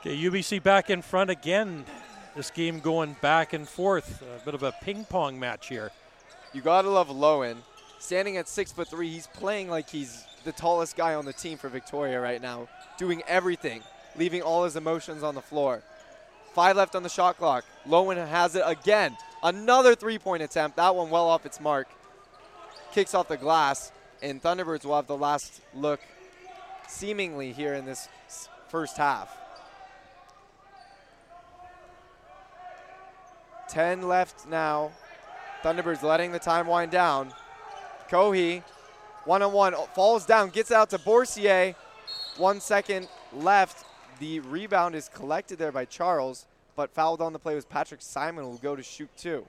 Okay, UBC back in front again. This game going back and forth. A bit of a ping pong match here. You gotta love Lowen. Standing at six foot three, he's playing like he's the tallest guy on the team for Victoria right now, doing everything, leaving all his emotions on the floor. Five left on the shot clock. Lowen has it again. Another three point attempt. That one well off its mark. Kicks off the glass, and Thunderbirds will have the last look, seemingly, here in this first half. 10 left now. Thunderbirds letting the time wind down. Cohee, one on one, falls down, gets out to Bourcier. One second left. The rebound is collected there by Charles, but fouled on the play was Patrick Simon, who will go to shoot two.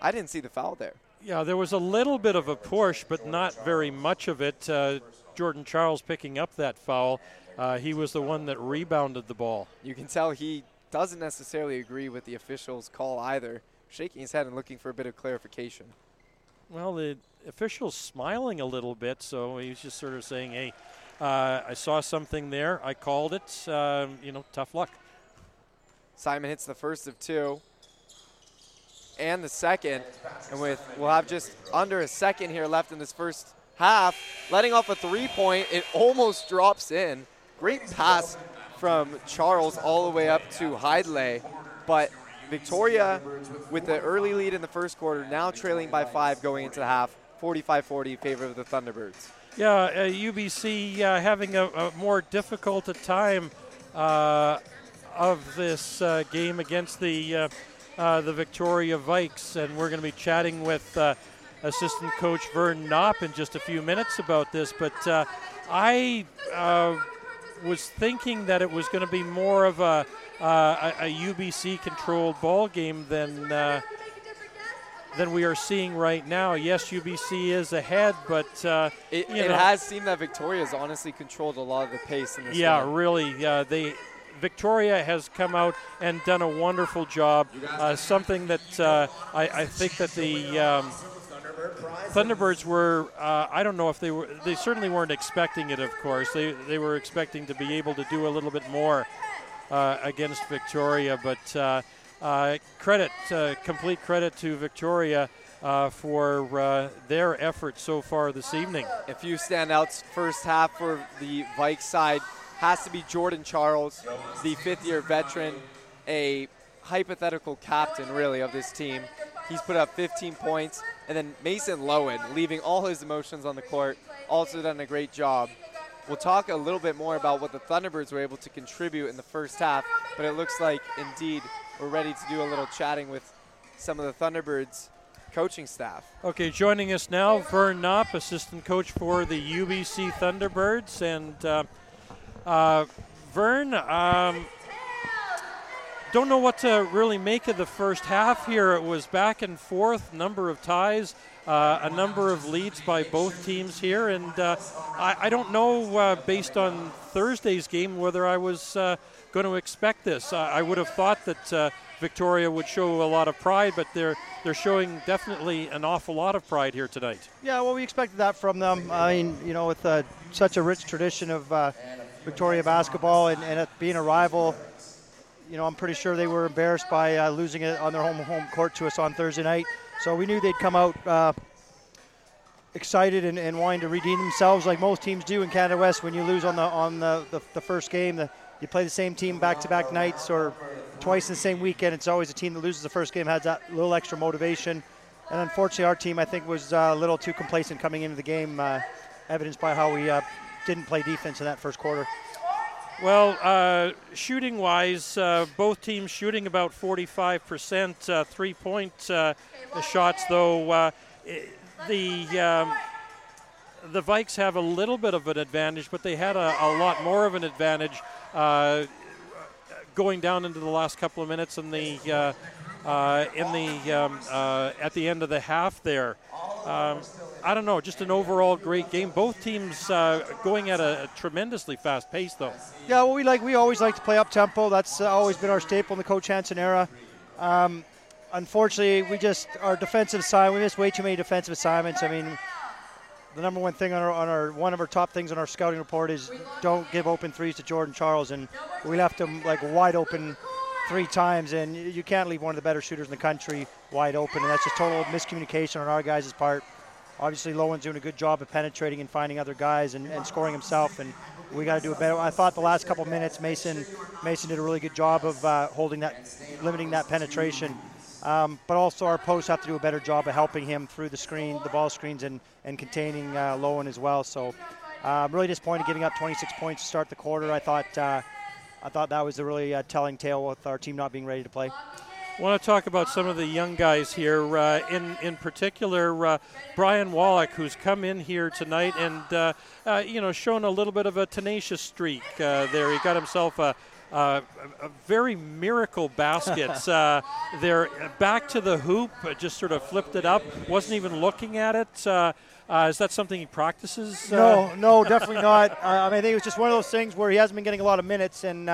I didn't see the foul there. Yeah, there was a little bit of a push, but not very much of it. Uh, Jordan Charles picking up that foul. Uh, he was the one that rebounded the ball. You can tell he doesn't necessarily agree with the official's call either, shaking his head and looking for a bit of clarification. Well, the official's smiling a little bit, so he's just sort of saying, hey, uh, I saw something there. I called it. Um, you know, tough luck. Simon hits the first of two and the second. And with we'll have just under a second here left in this first half, letting off a three point, it almost drops in. Great pass from Charles all the way up to Heidle, but Victoria with the early lead in the first quarter, now trailing by five going into the half, 45-40 favor of the Thunderbirds. Yeah, uh, UBC uh, having a, a, more difficult time uh, of this uh, game against the uh, uh, the Victoria Vikes, and we're going to be chatting with assistant coach Vern Knopp in just a few minutes about this. But I was thinking that it was going to be more of a, a, a UBC controlled ball game than than we are seeing right now. Yes, UBC is ahead, but uh, it, it has seemed that Victoria has honestly controlled a lot of the pace in this. Yeah, game. really. Uh, they Victoria has come out and done a wonderful job. Uh, something that uh, I, I, think that the um, Thunderbirds were. Uh, I don't know if they were. They certainly weren't expecting it. Of course, they they were expecting to be able to do a little bit more uh, against Victoria, but uh, credit, uh, complete credit to Victoria uh, for uh, their efforts so far this evening. A few standouts first half for the Vikes side has to be Jordan Charles, the fifth year veteran, a hypothetical captain, really, of this team. He's put up 15 points. And then Mason Lowen, leaving all his emotions on the court, also done a great job. We'll talk a little bit more about what the Thunderbirds were able to contribute in the first half, but it looks like indeed we're ready to do a little chatting with some of the Thunderbirds coaching staff. Okay, joining us now, Vern Knopp, assistant coach for the UBC Thunderbirds. And uh, uh, Vern, um, don't know what to really make of the first half here. It was back and forth, number of ties, uh, a number of leads by both teams here. And uh, I, I, don't know, uh, based on Thursday's game, whether I was uh, going to expect this. Uh, I would have thought that uh, Victoria would show a lot of pride, but they're they're showing definitely an awful lot of pride here tonight. Yeah, well, we expected that from them. I mean, you know, with uh, such a rich tradition of Victoria basketball and, and being a rival, you know, I'm pretty sure they were embarrassed by uh, losing it on their home home court to us on Thursday night. So we knew they'd come out uh, excited and, and, wanting to redeem themselves, like most teams do in Canada West. When you lose on the on the, the, the first game, the you play the same team back-to-back nights or twice in the same weekend, it's always a team that loses the first game has that little extra motivation. And unfortunately, our team, I think, was uh, a little too complacent coming into the game, uh, evidenced by how we uh, didn't play defense in that first quarter. Well, uh, shooting wise, uh, both teams shooting about 45% uh, three point shots, though the. Um, the Vikes have a little bit of an advantage, but they had a, a lot more of an advantage uh, going down into the last couple of minutes in the uh, uh, in the um, at the end of the half there. Um, I don't know, just an overall great game. Both teams uh, going at a, a, tremendously fast pace, though. Yeah, well, we like we always like to play up tempo. That's uh, always been our staple in the Coach Hanson era. Um, unfortunately, we just our defensive side we missed way too many defensive assignments. I mean, the number one thing on our, on our one of our top things on our scouting report is don't give open threes to Jordan Charles, and we left him like wide open three times, and you can't leave one of the better shooters in the country wide open, and that's just total miscommunication on our guys' part. Obviously, Lowen's doing a good job of penetrating and finding other guys and, and scoring himself, and we got to do a better. I thought the last couple minutes, Mason Mason did a really good job of uh, holding that, limiting that penetration. Um, but also our posts have to do a better job of helping him through the screen, the ball screens, and, and containing uh, Lowen as well. So I'm uh, really disappointed giving up 26 points to start the quarter. I thought uh, I thought that was a really uh, telling tale with our team not being ready to play. I want to talk about some of the young guys here. Uh, in in particular, uh, Brian Wallach, who's come in here tonight and uh, uh you know shown a little bit of a tenacious streak uh, there. He got himself a. Uh, a very miracle baskets. uh, there, back to the hoop, just sort of flipped it up. Wasn't even looking at it. is that something he practices? no, no, definitely not. I mean, I think it was just one of those things where he hasn't been getting a lot of minutes, and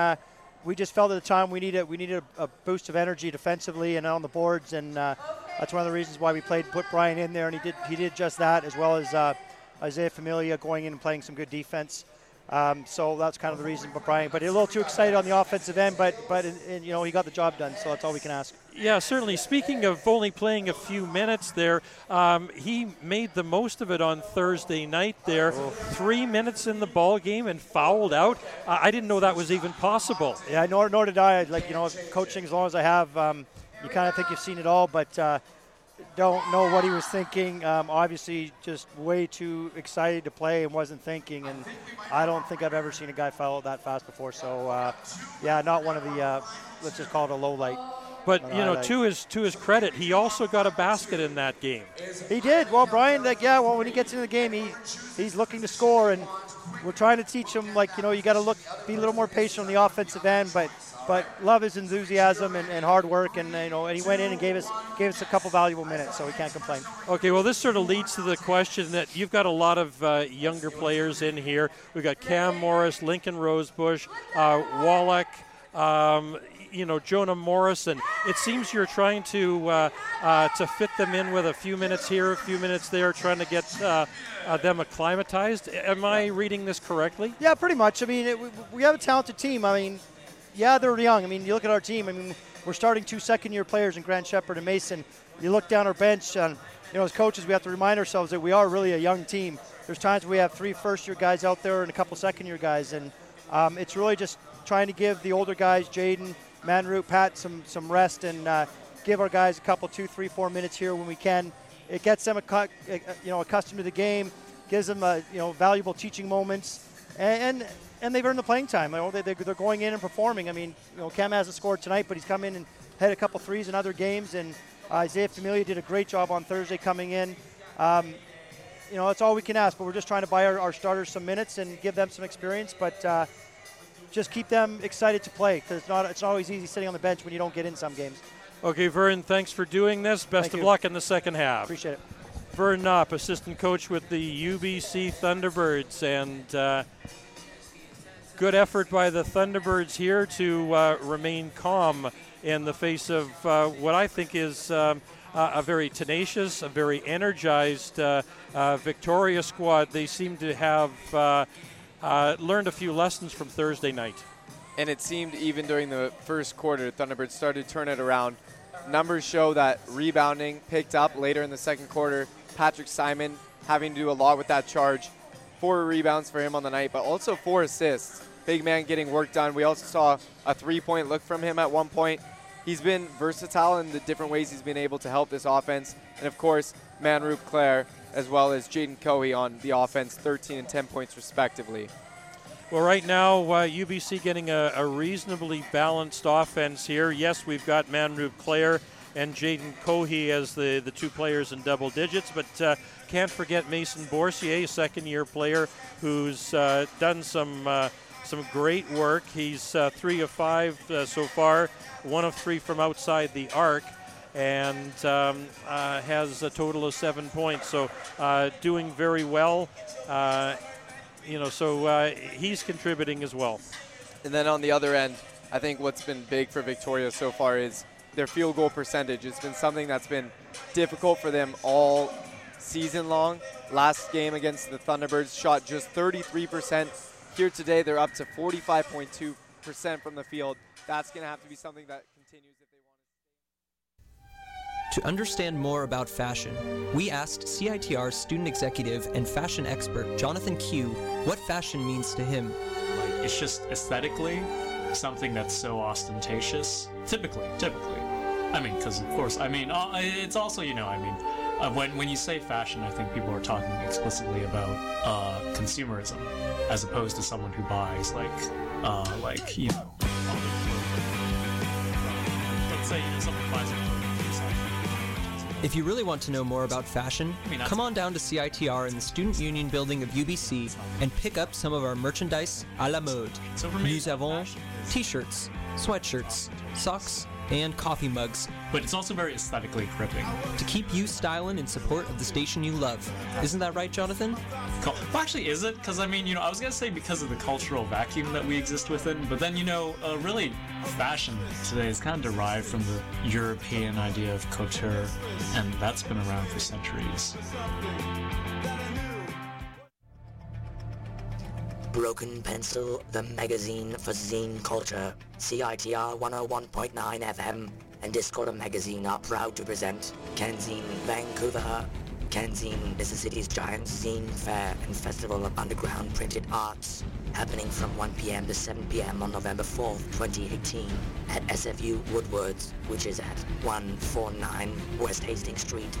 we just felt at the time we needed we needed a, a boost of energy defensively and on the boards, and uh, that's one of the reasons why we played put Brian in there, and he did he did just that as well as uh, Isaiah Familia going in and playing some good defense. Um, so that's kind of the reason for Brian. But a little too excited on the offensive end, but but you know he got the job done, so that's all we can ask. Yeah, certainly. Speaking of only playing a few minutes there, um, he made the most of it on Thursday night. There, oh. three minutes in the ball game and fouled out. Uh, I didn't know that was even possible. Yeah, nor nor did I. Like you know, coaching as long as I have, um, you kind of think you've seen it all, but. Uh, don't know what he was thinking. Um, obviously, just way too excited to play and wasn't thinking. And I don't think I've ever seen a guy foul that fast before. So, uh, yeah, not one of the, uh, let's just call it a low light. But you know, to his to his credit, he also got a basket in that game. He did. Well, Brian, like yeah, well, when he gets into the game, he he's looking to score, and we're trying to teach him like you know you got to look, be a little more patient on the offensive end, but but love his enthusiasm and, and, hard work, and you know, and he went in and gave us gave us a couple valuable minutes, so we can't complain. Okay, well, this sort of leads to the question that you've got a lot of uh, younger players in here. We've got Cam Morris, Lincoln Rosebush, uh, Wallach. Um, you know Jonah Morrison. It seems you're trying to uh, uh, to fit them in with a few minutes here, a few minutes there, trying to get uh, uh them acclimatized. Am I reading this correctly? Yeah, pretty much. I mean, it, we, we have a talented team. I mean, yeah, they're young. I mean, you look at our team. I mean, we're starting two second-year players in Grant Shepard and Mason. You look down our bench, and you know, as coaches, we have to remind ourselves that we are really a young team. There's times we have three first-year guys out there and a couple second-year guys, and um, it's really just trying to give the older guys, Jaden, Manroop, Pat, some some rest, and uh, give our guys a couple, two, three, four minutes here when we can. It gets them, a, you know, accustomed to the game, gives them, a, you know, valuable teaching moments, and, and and they've earned the playing time. They, are going in and performing. I mean, you know, Cam hasn't scored tonight, but he's come in and had a couple threes in other games. And Isaiah Familia did a great job on Thursday coming in. Um, you know, that's all we can ask. But we're just trying to buy our, our starters some minutes and give them some experience. But uh, just keep them excited to play because it's not it's not always easy sitting on the bench when you don't get in some games. Okay, Vern, thanks for doing this. Best Thank of you. luck in the second half. Appreciate it. Vern Knopp, assistant coach with the UBC Thunderbirds, and. Uh, good effort by the Thunderbirds here to uh, remain calm in the face of uh, what I think is um, a very tenacious, a very energized uh, uh, Victoria squad. They seem to have uh, learned a few lessons from Thursday night. And it seemed even during the first quarter, Thunderbirds started to turn it around. Numbers show that rebounding picked up later in the second quarter. Patrick Simon having to do a lot with that charge. Four rebounds for him on the night, but also four assists big man getting work done. We also saw a three-point look from him at one point. He's been versatile in the different ways he's been able to help this offense. And of course, Manroop Clair as well as Jaden Cohee on the offense, 13 and 10 points respectively. Well, right now, uh, UBC getting a, a, reasonably balanced offense here. Yes, we've got Manroop Clair and Jaden Cohee as the, the two players in double digits, but uh, can't forget Mason Bourcier, a second year player who's uh, done some uh, some great work. He's uh, three of five uh, so far, one of three from outside the arc, and um, uh, has a total of seven points. So uh, doing very well. Uh, you know, so uh, he's contributing as well. And then on the other end, I think what's been big for Victoria so far is their field goal percentage. It's been something that's been difficult for them all season long. Last game against the Thunderbirds shot just 33 percent here today, they're up to 45.2% from the field. That's going to have to be something that continues if they want to. To understand more about fashion, we asked CITR student executive and fashion expert Jonathan Q what fashion means to him. Like, it's just aesthetically something that's so ostentatious. Typically, typically. I mean, because of course, I mean, uh, it's also, you know, I mean, uh, when when you say fashion, I think people are talking explicitly about uh, consumerism, as opposed to someone who buys like uh, like you know. Let's say you know someone buys a coat, it's like- If you really want to know more about fashion, I mean, that's- come on down to CITR in the Student Union building of UBC and pick up some of our merchandise à la mode. Nous avons t-shirts, sweatshirts, socks, and coffee mugs but it's also very aesthetically gripping. to keep you styling in support of the station you love. Isn't that right, Jonathan? Cul- Well, actually, is it? Because I mean, you know, I was gonna say because of the cultural vacuum that we exist within, but then you know, uh, really, fashion today is kind of derived from the European idea of couture, and that's been around for centuries. Broken Pencil, the magazine for zine culture. CITR 101.9 FM and Discord Magazine are proud to present Canzine Vancouver. Canzine is the city's giant zine fair and festival of underground printed arts, happening from 1 p.m. to 7 p.m. on November 4th, 2018, at SFU Woodwards, which is at 149 West Hastings Street.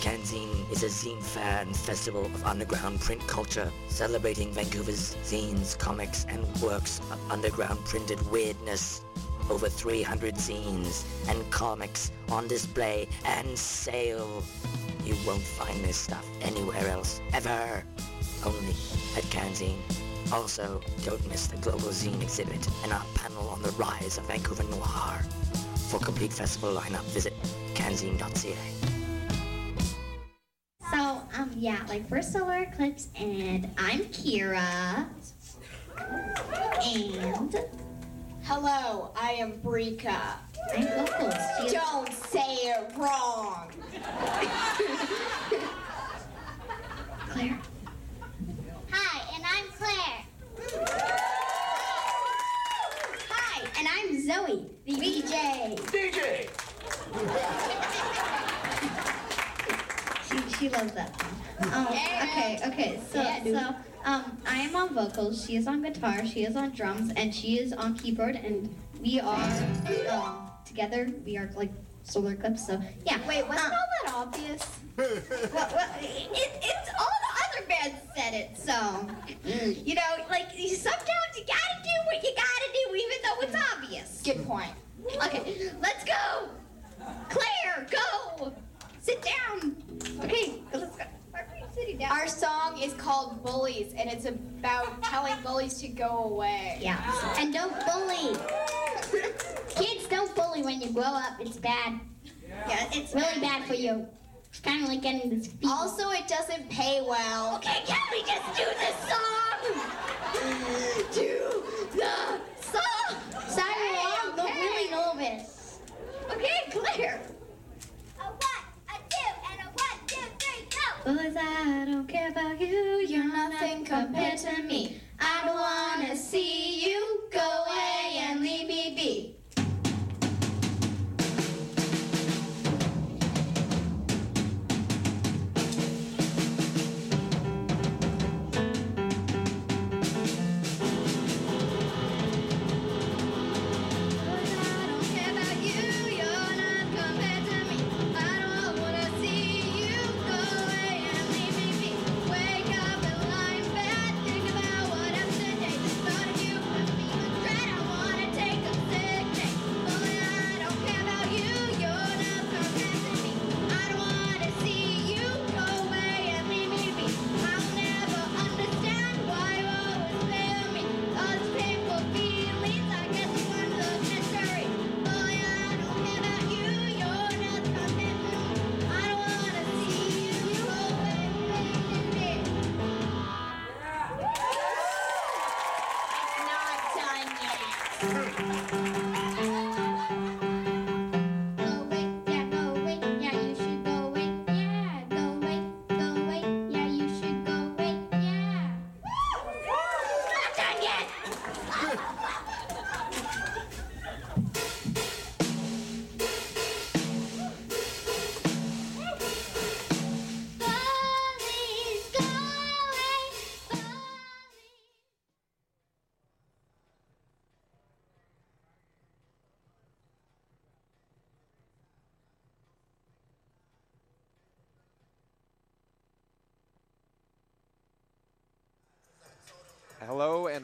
Canzine is a zine fair and festival of underground print culture, celebrating Vancouver's zines, comics, and works of underground printed weirdness. Over 300 zines and comics on display and sale. You won't find this stuff anywhere else, ever. Only at Canzine. Also, don't miss the Global Zine exhibit and our panel on the rise of Vancouver Noir. For complete festival lineup, visit canzine.ca. So, um, yeah, like we're Solar Eclipse, and I'm Kira. And Hello, I am Brika. I'm vocals. She's Don't say it wrong. Claire. Hi, and I'm Claire. Hi, and I'm Zoe, the DJ. DJ. She, loves that song. Um, okay, okay, so, so um, I am on vocals, she is on guitar, she is on drums, and she is on keyboard, and we are um, together, we are like Solar Eclipse, so yeah. Wait, wasn't Um, all that obvious? well, well, it, it's all the other bands said it, so you know, like sometimes you gotta do what you gotta do, even though it's obvious. Good point. Okay, let's go. Claire, go. Sit down. Okay, let's go. Why are you sitting down? Our song is called Bullies, and it's about telling bullies to go away. yeah. And don't bully. Kids, don't bully when you grow up. It's bad. Yeah, it's Really bad for you. It's kind of like getting this fever. Also, it doesn't pay well. Okay, can we just do the song? Do the song. Sorry, I don't okay. really this. Okay, Claire. A one, a two, and a one, two, three, go. Cause I don't care about you, you're nothing compared to me. I don't wanna see you go away and leave me be.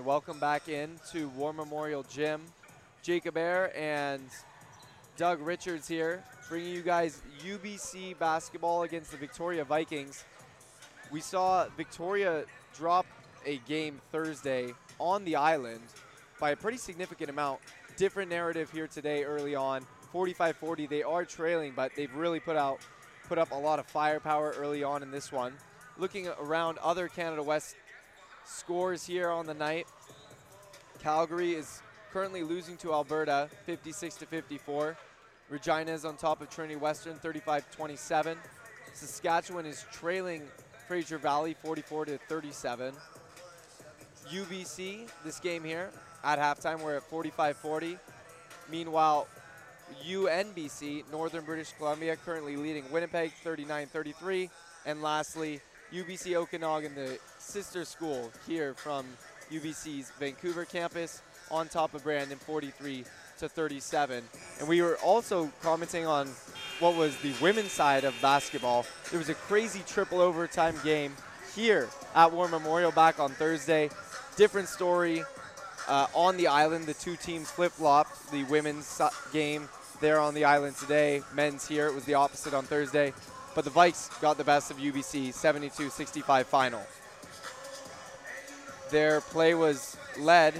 Welcome back in to War Memorial Gym. Jacob Air and Doug Richards here, bringing you guys UBC basketball against the Victoria Vikings. We saw Victoria drop a game Thursday on the island by a pretty significant amount. Different narrative here today early on. 45-40, they are trailing, but they've really put out put up a lot of firepower early on in this one. Looking around other Canada West scores here on the night, Calgary is currently losing to Alberta 56 to 54. Regina is on top of Trinity Western 35-27. Saskatchewan is trailing Fraser Valley 44 to 37. UBC, this game here at halftime, we're at 45-40. Meanwhile, UNBC, Northern British Columbia, currently leading Winnipeg 39-33. And lastly, UBC Okanagan, the sister school here from UBC's Vancouver campus, on top of Brandon 43 to 37. And we were also commenting on what was the women's side of basketball. There was a crazy triple overtime game here at War Memorial back on Thursday. Different story uh, on the island. The two teams flip flopped. The women's game there on the island today, men's here. It was the opposite on Thursday. But the Vikes got the best of UBC, 72 65 final. Their play was led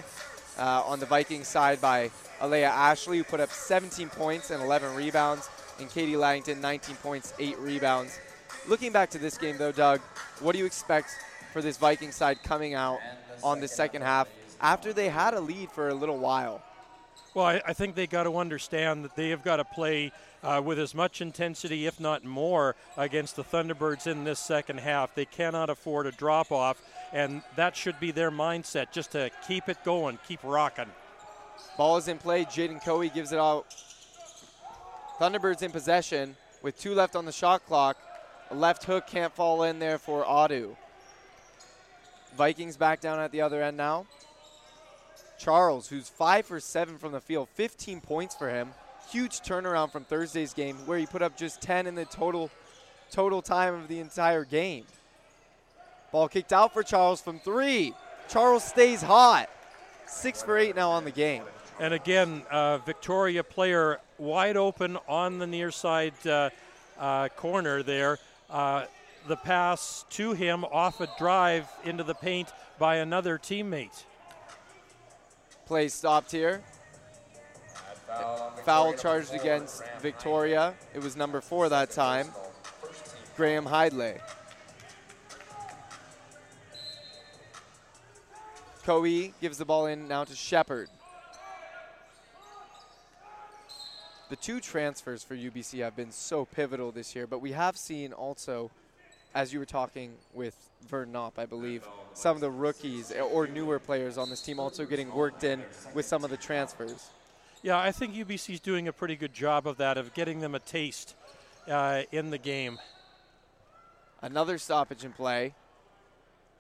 uh, on the Vikings side by Alea Ashley, who put up 17 points and 11 rebounds, and Katie Laddington, 19 points, 8 rebounds. Looking back to this game, though, Doug, what do you expect for this Viking side coming out on the second half after they had a lead for a little while? Well, I, I think they got to understand that they have got to play uh, with as much intensity, if not more, against the Thunderbirds in this second half. They cannot afford a drop off, and that should be their mindset just to keep it going, keep rocking. Ball is in play. Jaden Cohee gives it out. Thunderbirds in possession with two left on the shot clock. A left hook can't fall in there for Audu. Vikings back down at the other end now. Charles, who's five for seven from the field, 15 points for him. Huge turnaround from Thursday's game, where he put up just 10 in the total total time of the entire game. Ball kicked out for Charles from three. Charles stays hot. Six for eight now on the game. And again, uh, Victoria player wide open on the near side uh, uh, corner there. Uh, the pass to him off a drive into the paint by another teammate. Play stopped here. Foul charged against Victoria. It was number four that time. Graham Hidley. Cohee gives the ball in now to Shepard. The two transfers for UBC have been so pivotal this year, but we have seen also, as you were talking with Vern Knopp, I believe, some of the rookies or newer players on this team also getting worked in with some of the transfers. Yeah, I think UBC is doing a pretty good job of that, of getting them a taste uh, in the game. Another stoppage in play.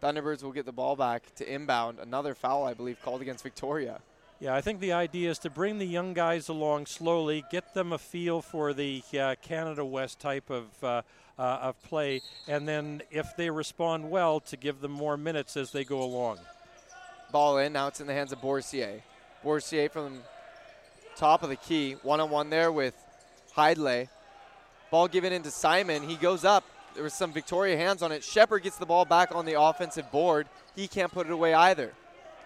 Thunderbirds will get the ball back to inbound. Another foul, I believe, called against Victoria. Yeah, I think the idea is to bring the young guys along slowly, get them a feel for the uh, Canada West type of uh, uh, of play, and then if they respond well, to give them more minutes as they go along. Ball in. Now it's in the hands of Bourcier. Bourcier from top of the key, one on one there with Hidley. Ball given into Simon. He goes up. There was some Victoria hands on it. Shepard gets the ball back on the offensive board. He can't put it away either.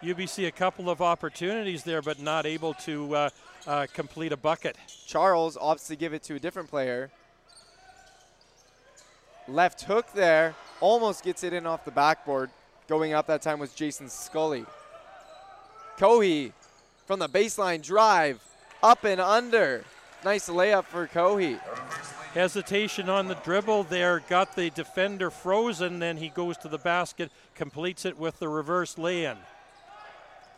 UBC a couple of opportunities there, but not able to uh, uh, complete a bucket. Charles opts to give it to a different player. Left hook there, almost gets it in off the backboard. Going up that time was Jason Scully. Cohee from the baseline drive, up and under. Nice layup for Cohee. Hesitation on the dribble there, got the defender frozen, then he goes to the basket, completes it with the reverse lay in.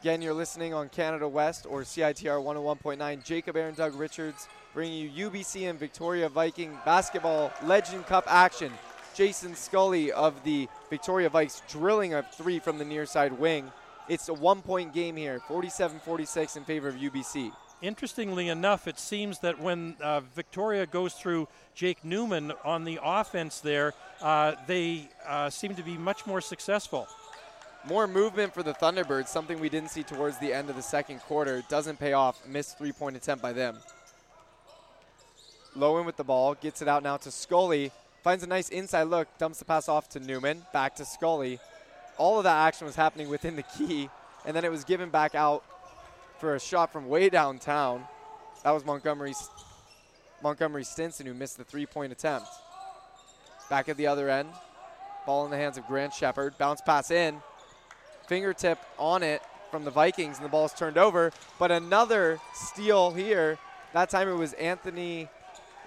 Again, you're listening on Canada West or CITR 101.9. Jacob Aaron Doug Richards bringing you UBC and Victoria Viking basketball Legend Cup action. Jason Scully of the Victoria Vikes drilling a three from the near side wing. It's a one point game here, 47 46 in favor of UBC. Interestingly enough, it seems that when uh, Victoria goes through Jake Newman on the offense there, uh, they uh, seem to be much more successful. More movement for the Thunderbirds, something we didn't see towards the end of the second quarter. Doesn't pay off. Missed three point attempt by them. Lowen with the ball, gets it out now to Scully. Finds a nice inside look, dumps the pass off to Newman, back to Scully. All of that action was happening within the key, and then it was given back out for a shot from way downtown. That was Montgomery, Montgomery Stinson who missed the three-point attempt. Back at the other end, ball in the hands of Grant Shepard. Bounce pass in, fingertip on it from the Vikings, and the ball's turned over. But another steal here. That time it was Anthony,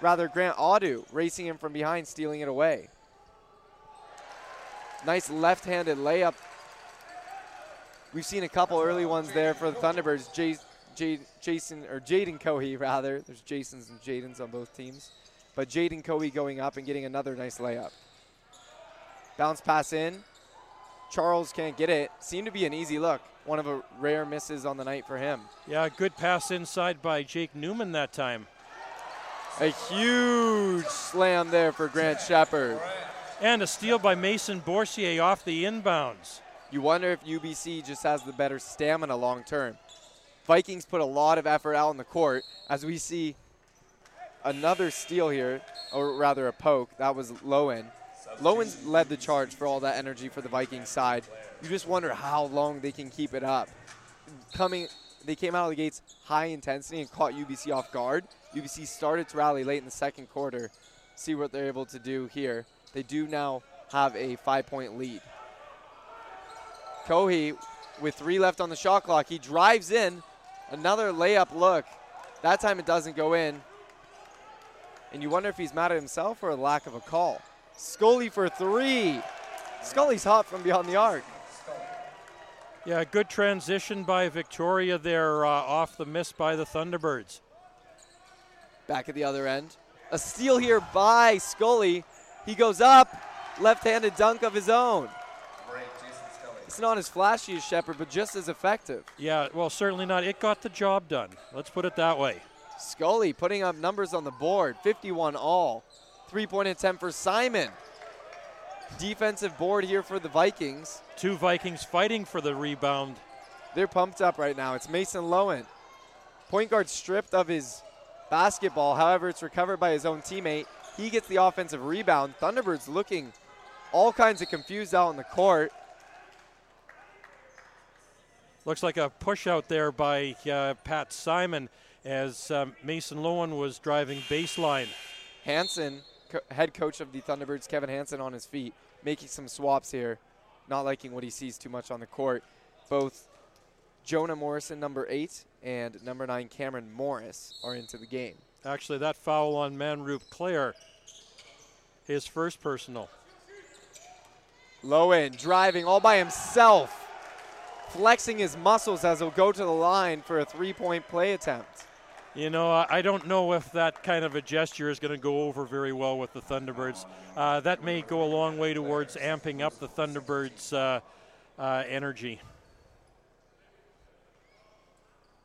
rather Grant Audu, racing him from behind, stealing it away. Nice left-handed layup. We've seen a couple early ones there for the Thunderbirds. Jay, Jay, Jason or Jaden Cohee rather. There's Jasons and Jadens on both teams, but Jaden Cohee going up and getting another nice layup. Bounce pass in. Charles can't get it. Seemed to be an easy look. One of the rare misses on the night for him. Yeah, good pass inside by Jake Newman that time. A huge slam there for Grant Shepard. And a steal by Mason Bourcier off the inbounds. You wonder if UBC just has the better stamina long term. Vikings put a lot of effort out on the court as we see another steal here, or rather a poke. That was Lowen. Lowen's led the charge for all that energy for the Vikings side. You just wonder how long they can keep it up. Coming, they came out of the gates high intensity and caught UBC off guard. UBC started to rally late in the second quarter. See what they're able to do here. They do now have a five-point lead. Cohee with three left on the shot clock. He drives in. Another layup look. That time it doesn't go in. And you wonder if he's mad at himself or a lack of a call. Scully for three. Scully's hot from beyond the arc. Yeah, good transition by Victoria there uh, off the miss by the Thunderbirds. Back at the other end. A steal here by Scully. He goes up. Left handed dunk of his own. It's not as flashy as Shepard, but just as effective. Yeah, well, certainly not. It got the job done. Let's put it that way. Scully putting up numbers on the board 51 all. Three point attempt for Simon. Defensive board here for the Vikings. Two Vikings fighting for the rebound. They're pumped up right now. It's Mason Lowen. Point guard stripped of his basketball. However, it's recovered by his own teammate. He gets the offensive rebound. Thunderbirds looking all kinds of confused out on the court. Looks like a push out there by uh, Pat Simon as um, Mason Lowen was driving baseline. Hanson, co- head coach of the Thunderbirds, Kevin Hanson on his feet, making some swaps here, not liking what he sees too much on the court. Both Jonah Morrison, number eight, and number nine, Cameron Morris, are into the game. Actually, that foul on Manroop Clair, his first personal. Lowen driving all by himself, flexing his muscles as he'll go to the line for a three point play attempt. You know, I don't know if that kind of a gesture is going to go over very well with the Thunderbirds. Uh, that may go a long way towards amping up the Thunderbirds' uh, uh, energy.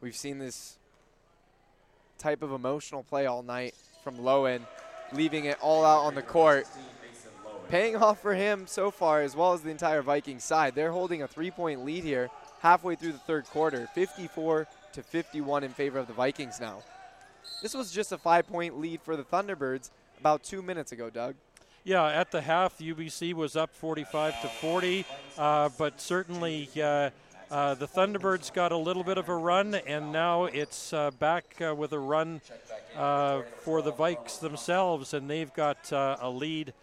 We've seen this type of emotional play all night from Lowen, leaving it all out on the court. Paying off for him so far, as well as the entire Vikings side. They're holding a three point lead here halfway through the third quarter, 54 to 51 in favor of the Vikings now. This was just a five point lead for the Thunderbirds about two minutes ago, Doug. Yeah, at the half, UBC was up 45 to 40, uh, but certainly uh, uh, the Thunderbirds got a little bit of a run, and now it's uh, back uh, with a run uh, for the Vikes themselves, and they've got uh, a lead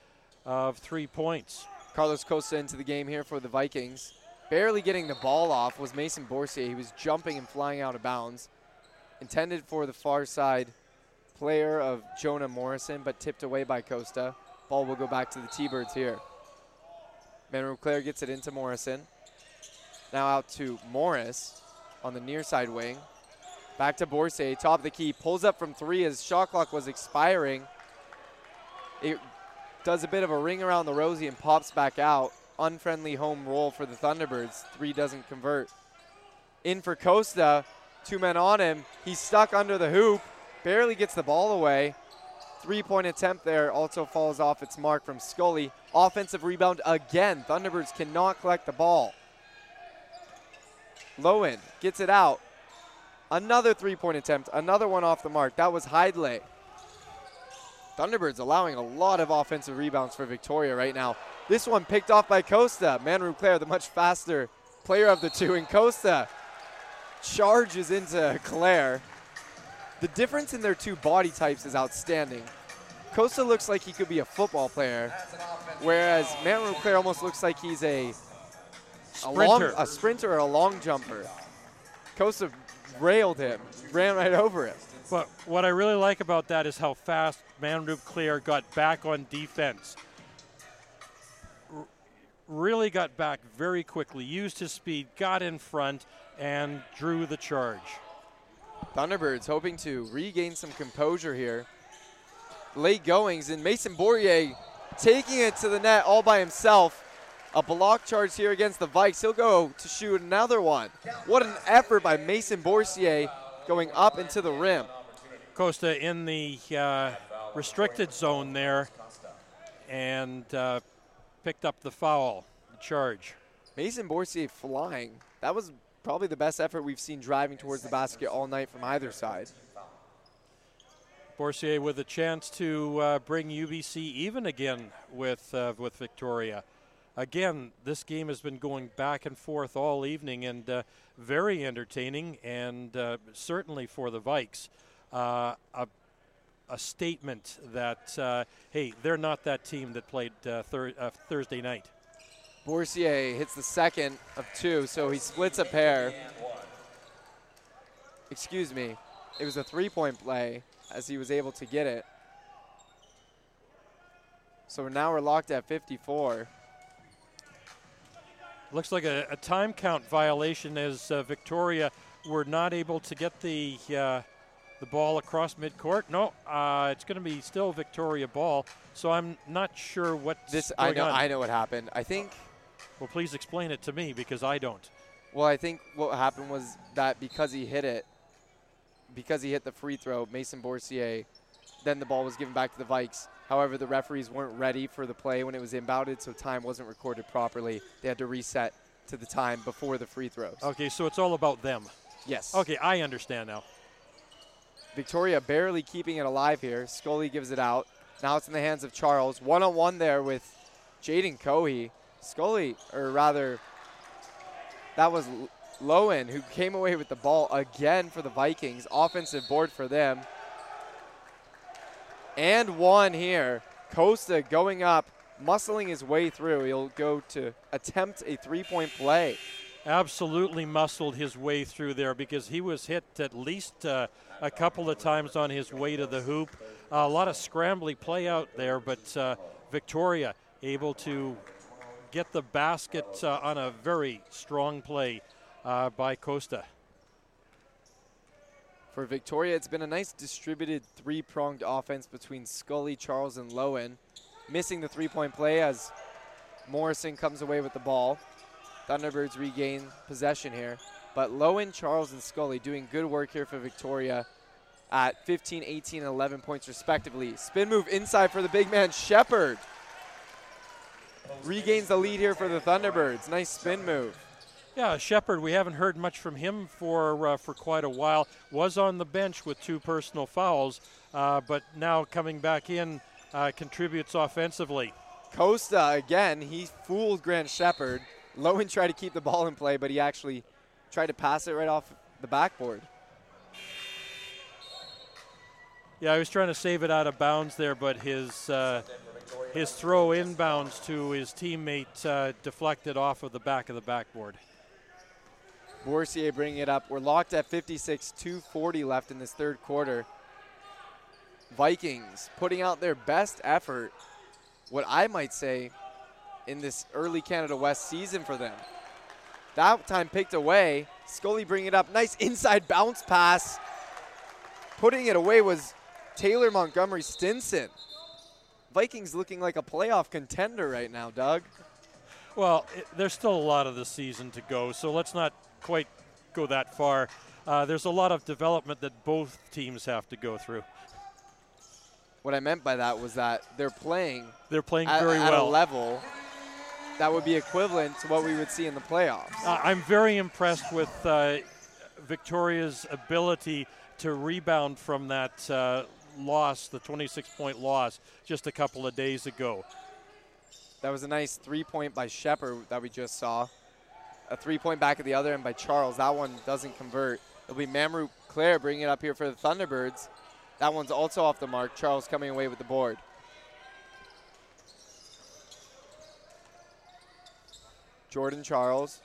of three points. Carlos Costa into the game here for the Vikings. Barely getting the ball off was Mason Bourcier. He was jumping and flying out of bounds. Intended for the far side player of Jonah Morrison, but tipped away by Costa. Ball will go back to the T-Birds here. Manuel Clair gets it into Morrison. Now out to Morris on the near side wing. Back to Bourcier, top of the key, pulls up from three as shot clock was expiring. It does a bit of a ring around the rosy and pops back out. Unfriendly home roll for the Thunderbirds. Three doesn't convert. In for Costa, two men on him. He's stuck under the hoop, barely gets the ball away. Three point attempt there also falls off its mark from Scully. Offensive rebound again. Thunderbirds cannot collect the ball. Lowen gets it out. Another three point attempt, another one off the mark. That was Hidley. Thunderbirds allowing a lot of offensive rebounds for Victoria right now. This one picked off by Costa. Manu Clair, the much faster player of the two, and Costa charges into Clair. The difference in their two body types is outstanding. Costa looks like he could be a football player, whereas Manu Clair almost looks like he's a a, long, Sprinter. a sprinter or a long jumper. Costa railed him, ran right over him. But what I really like about that is how fast Manroop Clair got back on defense. Really got back very quickly, used his speed, got in front, and drew the charge. Thunderbirds hoping to regain some composure here. Late goings and Mason Bourcier taking it to the net all by himself. A block charge here against the Vikes. He'll go to shoot another one. What an effort by Mason Bourcier going up into the rim. Costa in the uh, restricted zone there and uh, picked up the foul, the charge. Mason Bourcier flying. That was probably the best effort we've seen driving towards the basket all night from either side. Bourcier with a chance to uh, bring UBC even again with uh, with Victoria. Again, this game has been going back and forth all evening and uh, very entertaining, and uh, certainly for the Vikes, uh, a, a statement that uh, hey, they're not that team that played uh, thir- uh, Thursday night. Bourcier hits the second of two, so he splits a pair. Excuse me. It was a three point play as he was able to get it. So now we're locked at 54. Looks like a, a time count violation as uh, Victoria were not able to get the uh, the ball across midcourt. No, uh, it's going to be still Victoria ball. So I'm not sure what This I know on. I know what happened. I think Well, please explain it to me because I don't. well I think what happened was that because he hit it because he hit the free throw, Mason Bourcier, then the ball was given back to the Vikes. However, the referees weren't ready for the play when it was inbounded, so time wasn't recorded properly. They had to reset to the time before the free throws. Okay, so it's all about them. Yes. Okay, I understand now. Victoria barely keeping it alive here. Scully gives it out. Now it's in the hands of Charles. One on one there with Jaden Cohee. Scully, or rather, that was Lowen who came away with the ball again for the Vikings. Offensive board for them. And one here. Costa going up, muscling his way through. He'll go to attempt a three point play. Absolutely muscled his way through there because he was hit at least uh, a couple of times on his way to the hoop. a lot of scrambly play out there, but uh, Victoria able to get the basket uh, on a very strong play uh, by Costa. For Victoria, it's been a nice distributed three pronged offense between Scully, Charles, and Lowen. Missing the three point play as Morrison comes away with the ball. Thunderbirds regain possession here. But Lowen, Charles, and Scully doing good work here for Victoria at 15, 18, and 11 points respectively. Spin move inside for the big man, Shepard. Regains the lead here for the Thunderbirds. Nice spin move. Yeah, Shepard. We haven't heard much from him for uh, for quite a while. Was on the bench with two personal fouls, uh, but now coming back in uh, contributes offensively. Costa again, he fooled Grant Shepard. Lowen tried to keep the ball in play, but he actually tried to pass it right off the backboard. Yeah, I was trying to save it out of bounds there, but his uh, his throw inbounds to his teammate uh, deflected off of the back of the backboard. Bourcier bringing it up. We're locked at 56, 240 left in this third quarter. Vikings putting out their best effort, what I might say, in this early Canada West season for them. That time picked away. Scully bringing it up. Nice inside bounce pass. Putting it away was Taylor Montgomery Stinson. Vikings looking like a playoff contender right now, Doug. Well, it, there's still a lot of the season to go, so let's not quite go that far. Uh, there's a lot of development that both teams have to go through. What I meant by that was that they're playing They're playing at, very at well. a level that would be equivalent to what we would see in the playoffs. Uh, I'm very impressed with uh, Victoria's ability to rebound from that uh, loss, the 26 point loss, just a couple of days ago. That was a nice three point by Shepard that we just saw. A three point back at the other end by Charles. That one doesn't convert. It'll be Manroop Clair bringing it up here for the Thunderbirds. That one's also off the mark. Charles coming away with the board. Jordan Charles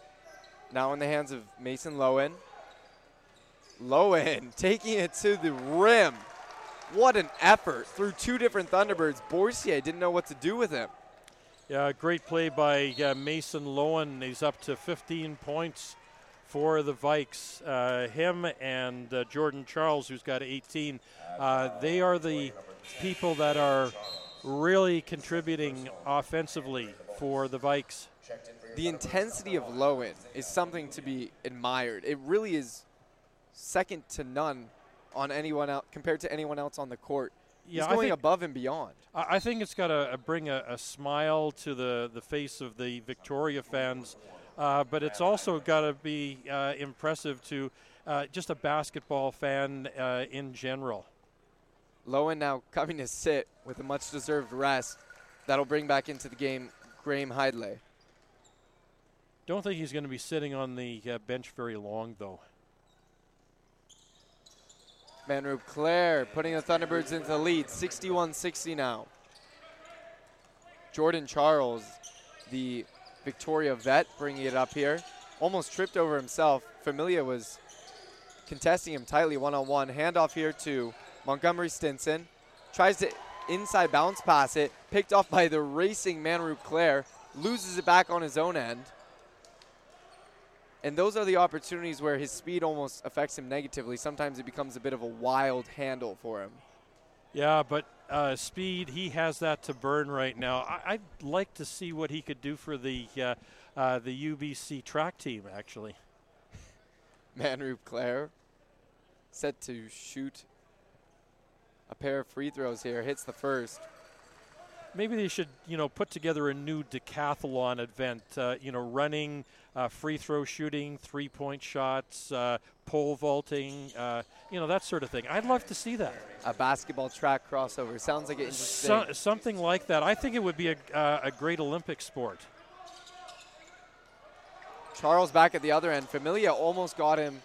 now in the hands of Mason Lowen. Lowen taking it to the rim. What an effort through two different Thunderbirds. Bourcier didn't know what to do with him. Yeah, great play by uh, Mason Lowen. He's up to 15 points for the Vikes. Uh, him and uh, Jordan Charles, who's got 18, uh, they are the people that are really contributing offensively for the Vikes. The intensity of Lowen is something to be admired. It really is second to none on anyone else compared to anyone else on the court. Yeah, He's I going think- above and beyond. I I think it's got to bring a, a smile to the, the face of the Victoria fans, uh, but it's also got to be uh, impressive to uh, just a basketball fan uh, in general. Lowen now coming to sit with a much deserved rest. That'll bring back into the game Graham Hidley. Don't think he's going to be sitting on the uh, bench very long, though. Manroop Clair putting the Thunderbirds into the lead, 61 60 now. Jordan Charles, the Victoria vet, bringing it up here. Almost tripped over himself. Familia was contesting him tightly one on one. Handoff here to Montgomery Stinson. Tries to inside bounce pass it. Picked off by the racing Manroop Clair. Loses it back on his own end. And those are the opportunities where his speed almost affects him negatively. Sometimes it becomes a bit of a wild handle for him. Yeah, but uh, speed, he has that to burn right now. I, I'd like to see what he could do for the uh, uh, the UBC track team, actually. Manroop Clair set to shoot a pair of free throws here. Hits the first. Maybe they should, you know, put together a new decathlon event. Uh, you know, running, uh, free throw shooting, three point shots, uh, pole vaulting, uh, you know, that sort of thing. I'd love to see that. A basketball track crossover. Sounds like. So, something like that. I think it would be a, uh, a great Olympic sport. Charles back at the other end. Familia almost got him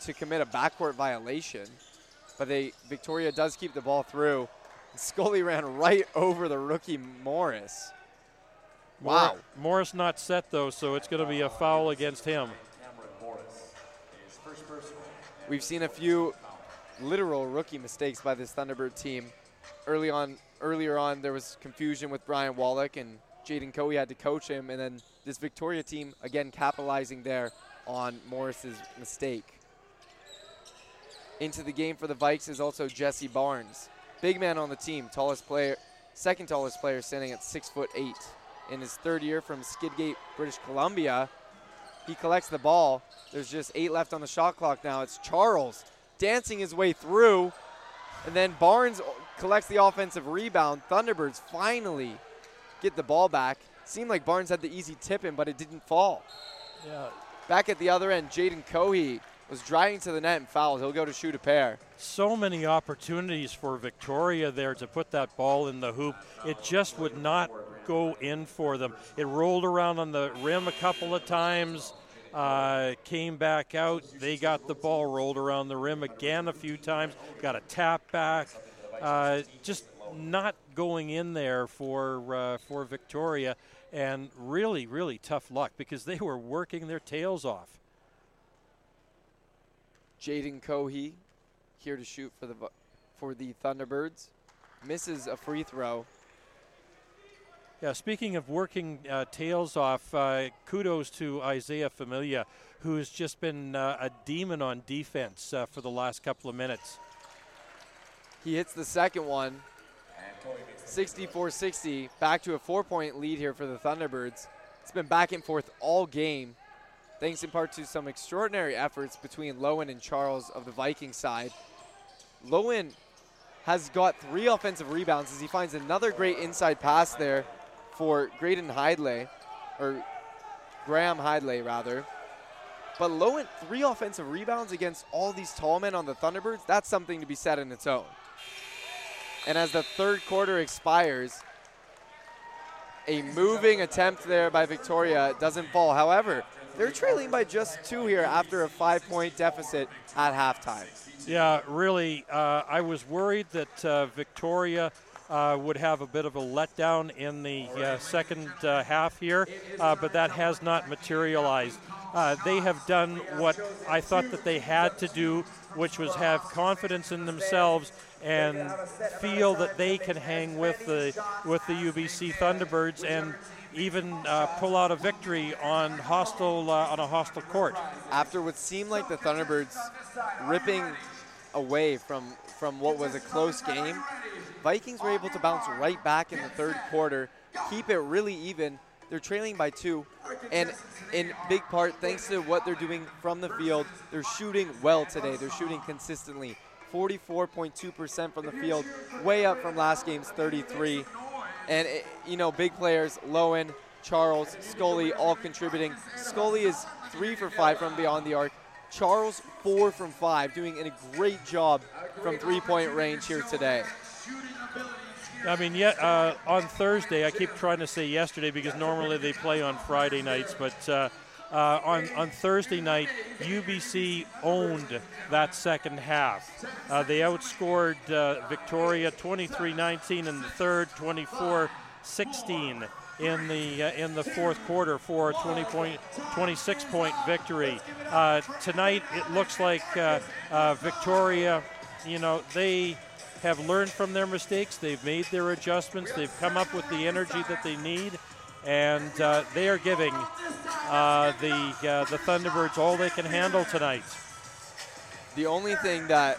to commit a backcourt violation, but they Victoria does keep the ball through. Scully ran right over the rookie Morris. Wow. Morris not set though, so it's going to be a foul against him. We've seen a few literal rookie mistakes by this Thunderbird team. Early on, earlier on, there was confusion with Brian Wallach and Jaden Cohee had to coach him, and then this Victoria team again capitalizing there on Morris's mistake. Into the game for the Vikes is also Jesse Barnes, big man on the team, tallest player, second tallest player, standing at six foot eight. In his third year from Skidgate, British Columbia, he collects the ball. There's just eight left on the shot clock now. It's Charles dancing his way through. And then Barnes collects the offensive rebound. Thunderbirds finally get the ball back. Seemed like Barnes had the easy tip in, but it didn't fall. Yeah. Back at the other end, Jaden Cohee was driving to the net and fouled. He'll go to shoot a pair. So many opportunities for Victoria there to put that ball in the hoop. It just would not go in for them. It rolled around on the rim a couple of times, uh, came back out. They got the ball rolled around the rim again a few times, got a tap back. Uh, just not going in there for uh, for Victoria, and really, really tough luck because they were working their tails off. Jaden Cohee here to shoot for the for the Thunderbirds. Misses a free throw. Yeah, speaking of working uh, tails off, uh, kudos to Isaiah Familia, who's just been uh, a demon on defense uh, for the last couple of minutes. He hits the second one. 64-60, back to a four-point lead here for the Thunderbirds. It's been back and forth all game, thanks in part to some extraordinary efforts between Lowen and Charles of the Viking side. Lowen has got three offensive rebounds as he finds another great inside pass there for Graydon Hidley, or Graham Hidley rather. But Lowen, three offensive rebounds against all these tall men on the Thunderbirds, that's something to be said in its own. And as the third quarter expires, a moving attempt there by Victoria doesn't fall. However, they're trailing by just two here after a five point deficit at halftime. Yeah, really, uh, I was worried that uh, Victoria uh, would have a bit of a letdown in the uh, second uh, half here, uh, but that has not materialized. They have done what I thought that they had to do, which was have confidence in themselves and feel that they can hang with the with the UBC Thunderbirds and even uh, pull out a victory on hostile uh, on a hostile court. After what seemed like the Thunderbirds ripping away from from what was a close game, Vikings were able to bounce right back in the third quarter, keep it really even. They're trailing by two, and in big part thanks to what they're doing from the field. They're shooting well today. They're shooting consistently. 44.2% from the field, way up from last game's 33. And, it, you know, big players, Lowen, Charles, Scully, all contributing. Scully is three for five from beyond the arc. Charles, four from five, doing a great job from three-point range here today. I mean, yet uh, on Thursday, I keep trying to say yesterday because normally they play on Friday nights, but uh, uh, on on Thursday night, UBC owned that second half. Uh, they outscored uh, Victoria 23-19 in the third, 24-16 in the uh, in the fourth quarter for a 20 point, 26 point victory. Uh, tonight, it looks like uh, uh, Victoria, you know, they have learned from their mistakes. They've made their adjustments. They've come up with the energy that they need, and uh, they are giving uh, the uh, the Thunderbirds all they can handle tonight. The only thing that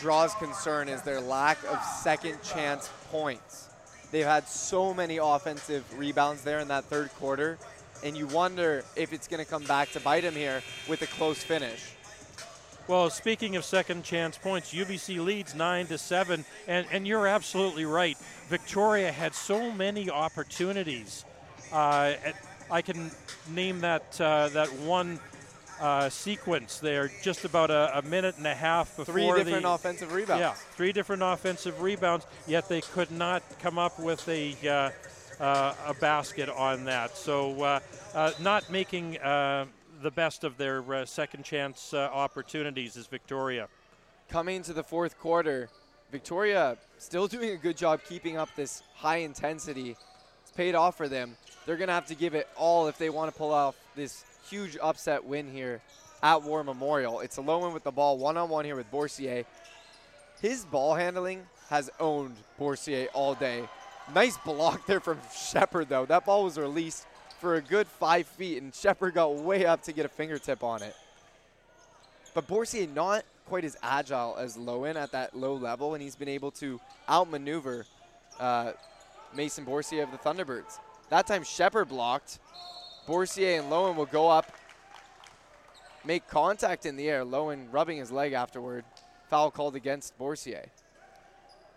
draws concern is their lack of second chance points. They've had so many offensive rebounds there in that third quarter, and you wonder if it's going to come back to bite them here with a close finish. Well, speaking of second chance points, UBC leads nine to seven, and, and you're absolutely right. Victoria had so many opportunities. Uh, I can name that uh, that one uh, sequence there, just about a, a minute and a half before Three different the, offensive rebounds. Yeah, three different offensive rebounds. Yet they could not come up with a uh, uh, a basket on that. So uh, uh, not making uh, the best of their uh, second chance uh, opportunities is Victoria. Coming to the fourth quarter, Victoria still doing a good job keeping up this high intensity. It's paid off for them. They're going to have to give it all if they want to pull off this huge upset win here at War Memorial. It's Lowen with the ball one on one here with Bourcier. His ball handling has owned Bourcier all day. Nice block there from Shepard, though. That ball was released for a good five feet, and Shepard got way up to get a fingertip on it. But Bourcier not quite as agile as Lowen at that low level, and he's been able to outmaneuver uh, Mason Bourcier of the Thunderbirds. That time Shepard blocked. Bourcier and Lowen will go up, make contact in the air. Lowen rubbing his leg afterward. Foul called against Bourcier.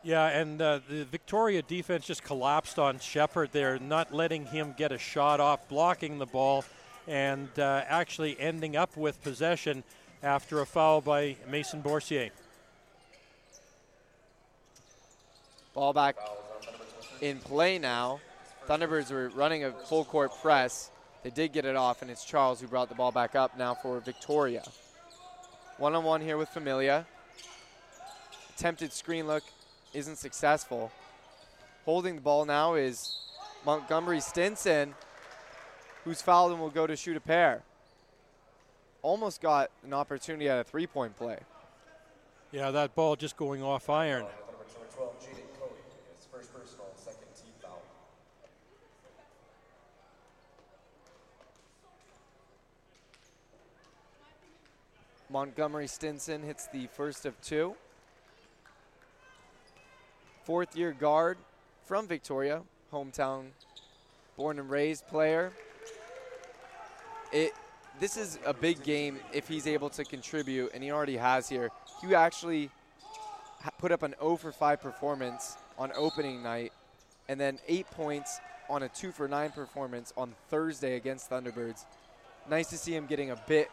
Yeah, and uh, the Victoria defense just collapsed on Shepard there, not letting him get a shot off, blocking the ball, and uh, actually ending up with possession after a foul by Mason Bourcier. Ball back in play now. Thunderbirds were running a full court press. They did get it off, and it's Charles who brought the ball back up now for Victoria. One on one here with Familia. Attempted screen look isn't successful. Holding the ball now is Montgomery Stinson, who's fouled and will go to shoot a pair. Almost got an opportunity at a three point play. Yeah, that ball just going off iron. Montgomery Stinson hits the first of two. Fourth year guard from Victoria, hometown born and raised player. It this is a big game if he's able to contribute, and he already has here. He actually put up an 0 for 5 performance on opening night, and then eight points on a 2 for 9 performance on Thursday against Thunderbirds. Nice to see him getting a bit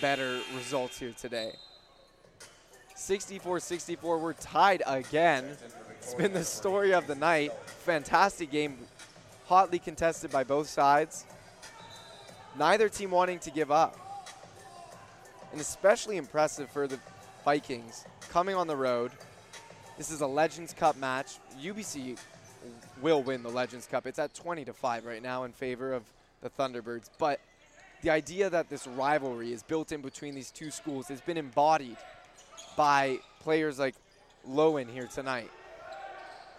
better results here today. 64-64. We're tied again. It's been the story of the night. Fantastic game, hotly contested by both sides. Neither team wanting to give up. And especially impressive for the Vikings coming on the road. This is a Legends Cup match. UBC will win the Legends Cup. It's at 20 to 5 right now in favor of the Thunderbirds. But the idea that this rivalry is built in between these two schools has been embodied by players like Lowen here tonight,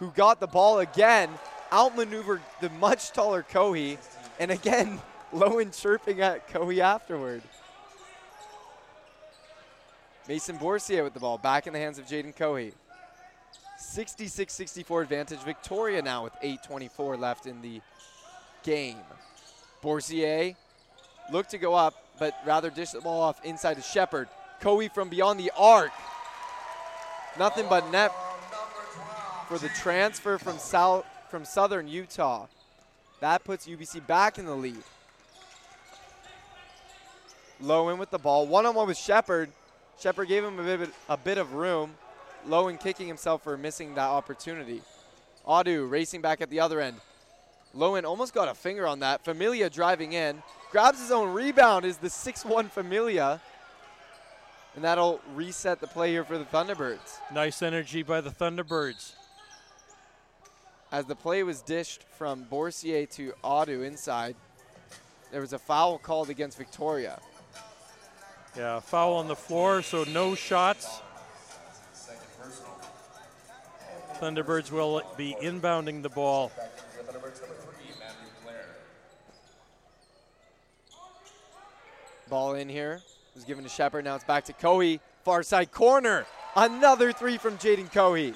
who got the ball again, outmaneuvered the much taller Cohee, and again, Lowen chirping at Cohee afterward. Mason Bourcier with the ball, back in the hands of Jaden Cohee. 66-64 advantage. Victoria now with 8.24 left in the game. Bourcier looked to go up, but rather dish the ball off inside to Shepard. Cohee from beyond the arc. Nothing but net for the transfer from South from Southern Utah. That puts UBC back in the lead. Lowen with the ball, one on one with Shepard. Shepard gave him a bit, a bit of room. Lowen kicking himself for missing that opportunity. Audu racing back at the other end. Lowen almost got a finger on that. Familia driving in. Grabs his own rebound is the 6-1 Familia. And that'll reset the play here for the Thunderbirds. Nice energy by the Thunderbirds. As the play was dished from Bourcier to Audu inside, there was a foul called against Victoria. Yeah, foul on the floor, so no shots. Thunderbirds will be inbounding the ball. Ball in here. Was given to Shepard. Now it's back to Cohee. Far side corner. Another three from Jaden Cohee.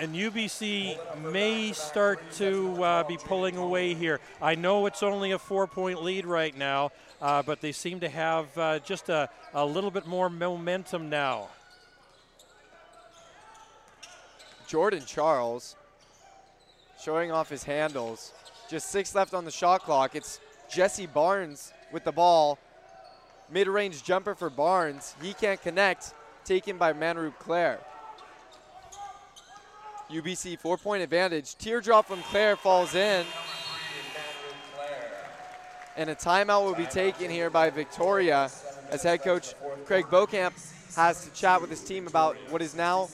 And UBC may start to uh, be pulling away here. I know it's only a four point lead right now, uh, but they seem to have uh, just a, a little bit more momentum now. Jordan Charles showing off his handles. Just six left on the shot clock. It's Jesse Barnes with the ball. Mid range jumper for Barnes. He can't connect. Taken by Manroop Clair. UBC four point advantage. Teardrop from Clair falls in. And a timeout will be taken here by Victoria as head coach Craig Beaucamp has to chat with his team about what is now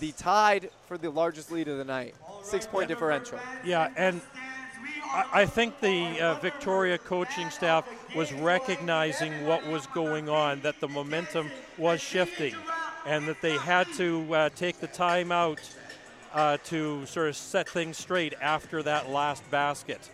the tied for the largest lead of the night. Six point differential. Yeah, and I, think the uh, Victoria coaching staff was recognizing what was going on, that the momentum was shifting, and that they had to uh, take the timeout uh, to sort of set things straight after that last basket.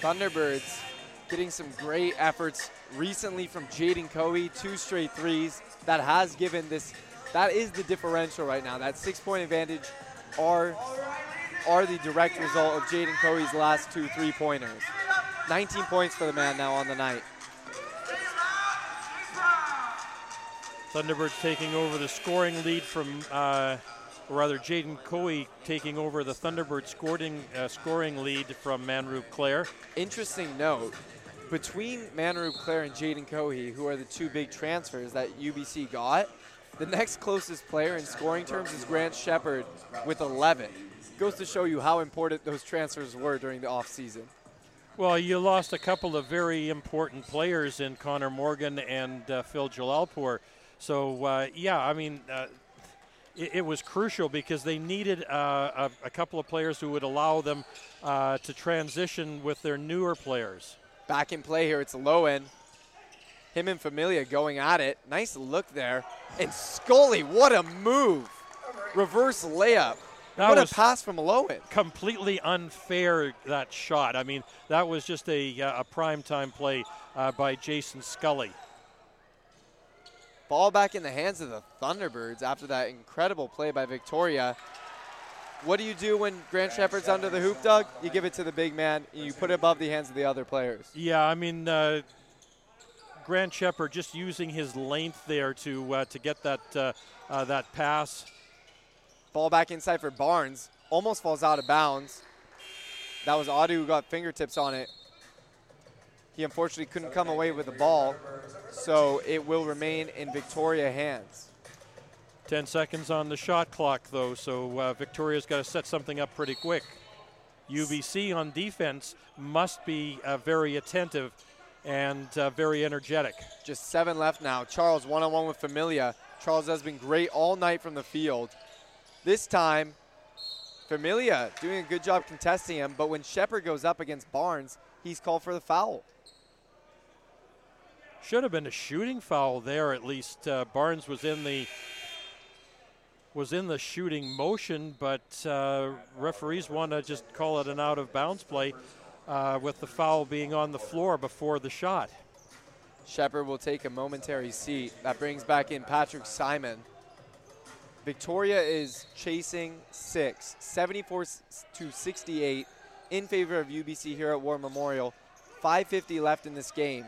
Thunderbirds getting some great efforts recently from Jaden Cohee, two straight threes. That has given this, that is the differential right now. That six point advantage are, are the direct result of Jaden Cohee's last two three pointers. 19 points for the man now on the night. Thunderbirds taking over the scoring lead from, uh, or rather, Jaden Cohee taking over the Thunderbird scoring, uh, scoring lead from Manroop Clair. Interesting note between Manroop Clair and Jaden Cohee, who are the two big transfers that UBC got, the next closest player in scoring terms is Grant Shepard with 11. Goes to show you how important those transfers were during the offseason. Well, you lost a couple of very important players in Conor Morgan and uh, Phil Jalalpoor. So, uh, yeah, I mean, uh, it, it, was crucial because they needed uh, a, a, couple of players who would allow them uh, to transition with their newer players. Back in play here, it's Lowen. Him and Familia going at it. Nice look there. And Scully, what a move. Reverse layup. That what a pass from Lowen. Completely unfair, that shot. I mean, that was just a, uh, a prime time play uh, by Jason Scully. Ball back in the hands of the Thunderbirds after that incredible play by Victoria. What do you do when Grant Shepard's under the hoop, Doug? You give it to the big man. you put it above the hands of the other players. Yeah, I mean, uh, Grant Shepard just using his length there to uh, to get that uh, uh, that pass. Ball back inside for Barnes. Almost falls out of bounds. That was Audu who got fingertips on it. He unfortunately couldn't come away with the ball, so it will remain in Victoria hands. 10 seconds on the shot clock, though, so uh, Victoria's got to set something up pretty quick. UBC on defense must be uh, very attentive and uh, very energetic. Just seven left now. Charles one on one with Familia. Charles has been great all night from the field. This time, Familia doing a good job contesting him, but when Shepard goes up against Barnes, he's called for the foul. Should have been a shooting foul there. At least uh, Barnes was in the was in the shooting motion, but uh, referees want to just call it an out of bounds play uh, with the foul being on the floor before the shot. Shepard will take a momentary seat. That brings back in Patrick Simon. Victoria is chasing six, 74 to 68 in favor of UBC here at War Memorial. 5.50 left in this game.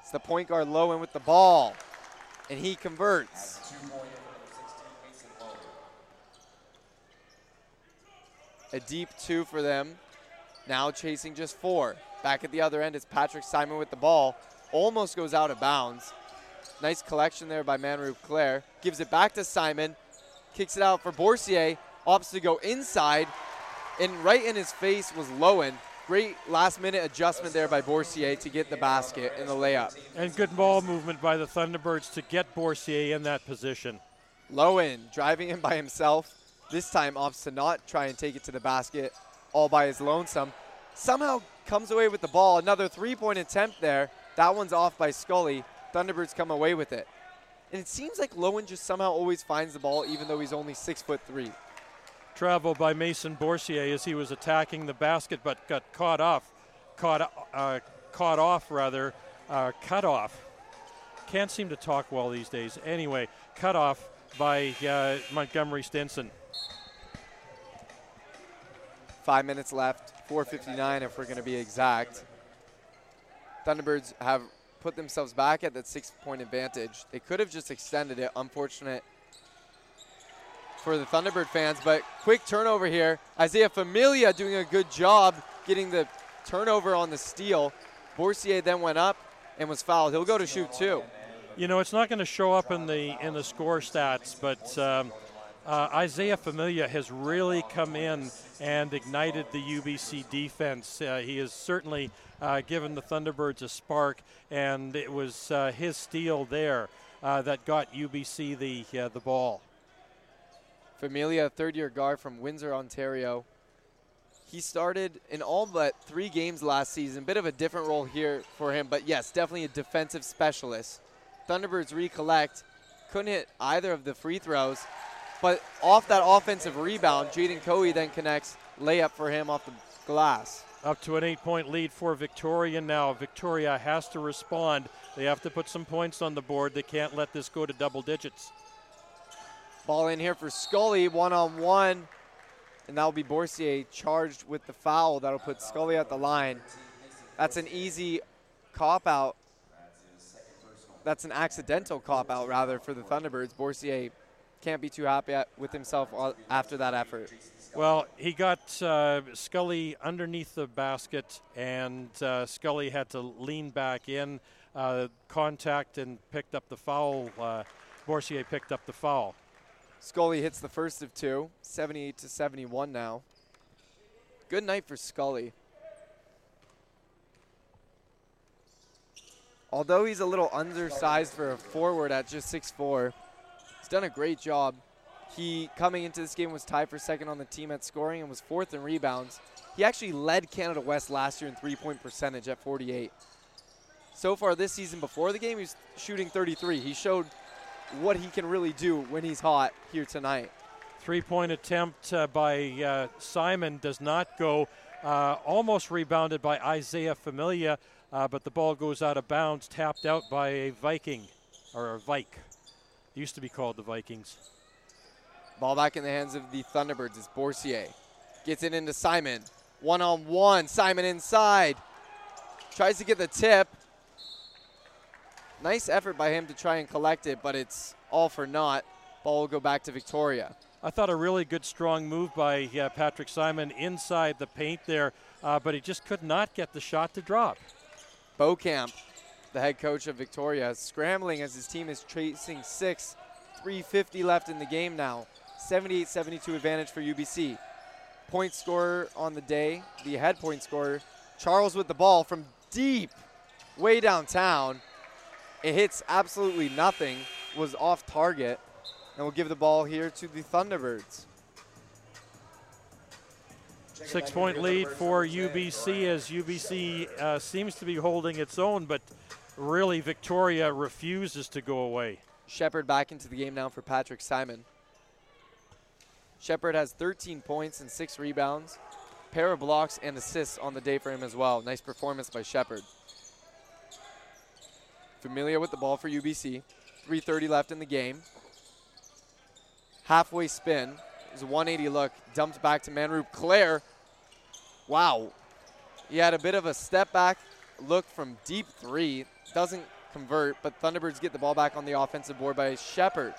It's the point guard Lowen with the ball, and he converts. A deep two for them. Now chasing just four. Back at the other end is Patrick Simon with the ball. Almost goes out of bounds. Nice collection there by Manroop Clair. Gives it back to Simon. Kicks it out for Bourcier. Opts to go inside. And right in his face was Lowen. Great last minute adjustment there by Bourcier to get the basket in the layup. And good ball movement by the Thunderbirds to get Bourcier in that position. Lowen driving him by himself. This time opts to not try and take it to the basket all by his lonesome. Somehow comes away with the ball. Another three point attempt there. That one's off by Scully. Thunderbirds come away with it. And it seems like Lowen just somehow always finds the ball, even though he's only six foot three. Travel by Mason Bourcier as he was attacking the basket, but got caught off, caught uh, caught off rather, uh, cut off. Can't seem to talk well these days. Anyway, cut off by uh, Montgomery Stinson. Five minutes left, 4:59 if we're going to be exact. Thunderbirds have put themselves back at that six-point advantage. They could have just extended it. Unfortunate for the Thunderbird fans, but quick turnover here. Isaiah Familia doing a good job getting the turnover on the steal. Bourcier then went up and was fouled. He'll go to shoot two. You know, it's not going to show up in the in the score stats, but um, uh, Isaiah Familia has really come in and ignited the UBC defense. Uh, he has certainly uh, given the Thunderbirds a spark, and it was uh, his steal there uh, that got UBC the uh, the ball. Familia, third-year guard from Windsor, Ontario. He started in all but three games last season. Bit of a different role here for him, but yes, definitely a defensive specialist. Thunderbirds recollect, couldn't hit either of the free throws, but off that offensive rebound, Jaden Cohee then connects layup for him off the glass. Up to an eight point lead for Victoria now. Victoria has to respond. They have to put some points on the board. They can't let this go to double digits. Ball in here for Scully, one on one. And that'll be Bourcier charged with the foul. That'll put Scully at the line. That's an easy cop out. That's an accidental cop out, rather, for the Thunderbirds. Bourcier can't be too happy at, with himself after that effort. Well, he got uh, Scully underneath the basket, and uh, Scully had to lean back in, uh, contact, and picked up the foul. Uh, Bourcier picked up the foul. Scully hits the first of two, 78 to 71 now. Good night for Scully. Although he's a little undersized for a forward at just 6'4, he's done a great job. He, coming into this game, was tied for second on the team at scoring and was fourth in rebounds. He actually led Canada West last year in three point percentage at 48. So far this season, before the game, he's shooting 33. He showed what he can really do when he's hot here tonight. Three point attempt uh, by uh, Simon does not go. Uh, almost rebounded by Isaiah Familia, uh, but the ball goes out of bounds, tapped out by a Viking, or a Vike. Used to be called the Vikings. Ball back in the hands of the Thunderbirds is Bourcier. Gets it into Simon. One on one. Simon inside. Tries to get the tip. Nice effort by him to try and collect it, but it's all for naught. Ball will go back to Victoria. I thought a really good, strong move by uh, Patrick Simon inside the paint there, uh, but he just could not get the shot to drop. Beaucamp, the head coach of Victoria, is scrambling as his team is chasing six. 350 left in the game now. 78-72 advantage for UBC. Point scorer on the day, the head point scorer, Charles with the ball from deep, way downtown. It hits absolutely nothing, was off target, and we'll give the ball here to the Thunderbirds. Six point lead for UBC as UBC uh, seems to be holding its own, but really Victoria refuses to go away. Shepard back into the game now for Patrick Simon. Shepard has 13 points and six rebounds, pair of blocks and assists on the day for him as well. Nice performance by Shepard. Familia with the ball for UBC. 3.30 left in the game. Halfway spin. There's a 180 look. Dumped back to Manroop. Clair. Wow. He had a bit of a step back look from deep three. Doesn't convert, but Thunderbirds get the ball back on the offensive board by Shepard.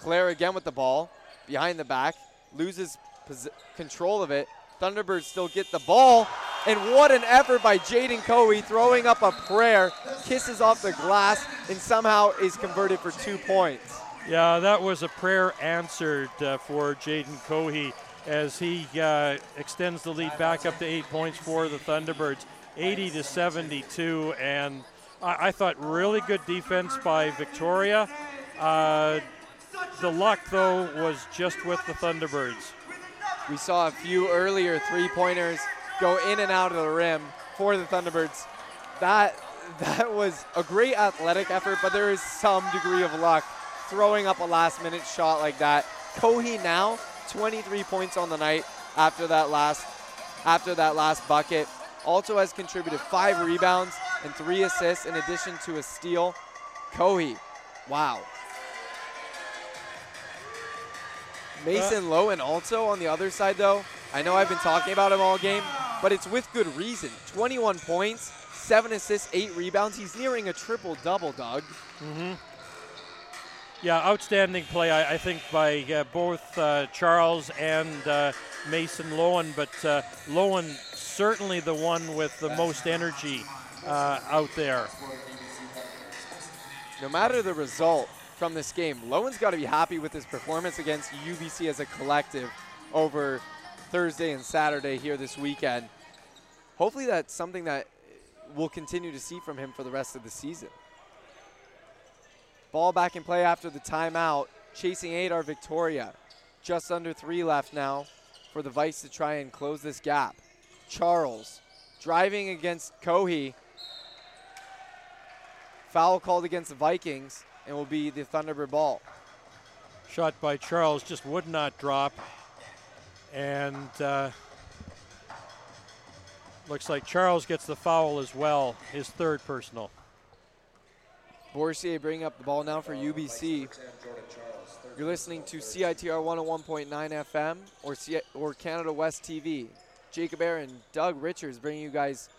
Clair again with the ball behind the back, loses pos- control of it. Thunderbirds still get the ball, and what an effort by Jaden Cohee throwing up a prayer, kisses off the glass, and somehow is converted for two points. Yeah, that was a prayer answered uh, for Jaden Cohee as he uh, extends the lead back up to eight points for the Thunderbirds, 80 to 72. And I, I thought really good defense by Victoria. Uh, the luck, though, was just with the Thunderbirds. We saw a few earlier three pointers go in and out of the rim for the Thunderbirds. That that was a great athletic effort, but there is some degree of luck throwing up a last minute shot like that. Cohee now 23 points on the night after that last after that last bucket. Also has contributed five rebounds and three assists in addition to a steal. Cohee, wow. Mason Lowen also on the other side though. I know I've been talking about him all game, but it's with good reason. 21 points, seven assists, eight rebounds. He's nearing a triple double, Doug. Mm-hmm. Yeah, outstanding play, I, I think, by uh, both uh, Charles and uh, Mason Lowen. But uh, Lowen certainly the one with the most energy uh, out there. No matter the result from this game, Lowen's got to be happy with his performance against UBC as a collective over Thursday and Saturday here this weekend. Hopefully, that's something that we'll continue to see from him for the rest of the season. Ball back in play after the timeout. Chasing eight are Victoria. Just under three left now for the Vikes to try and close this gap. Charles driving against Cohee. Foul called against the Vikings and will be the Thunderbird ball. Shot by Charles just would not drop. And uh, looks like Charles gets the foul as well, his third personal. Bourcier bringing up the ball now for UBC. You're listening to CITR 101.9 FM or, C- or Canada West TV. Jacob Aaron, Doug Richards bringing you guys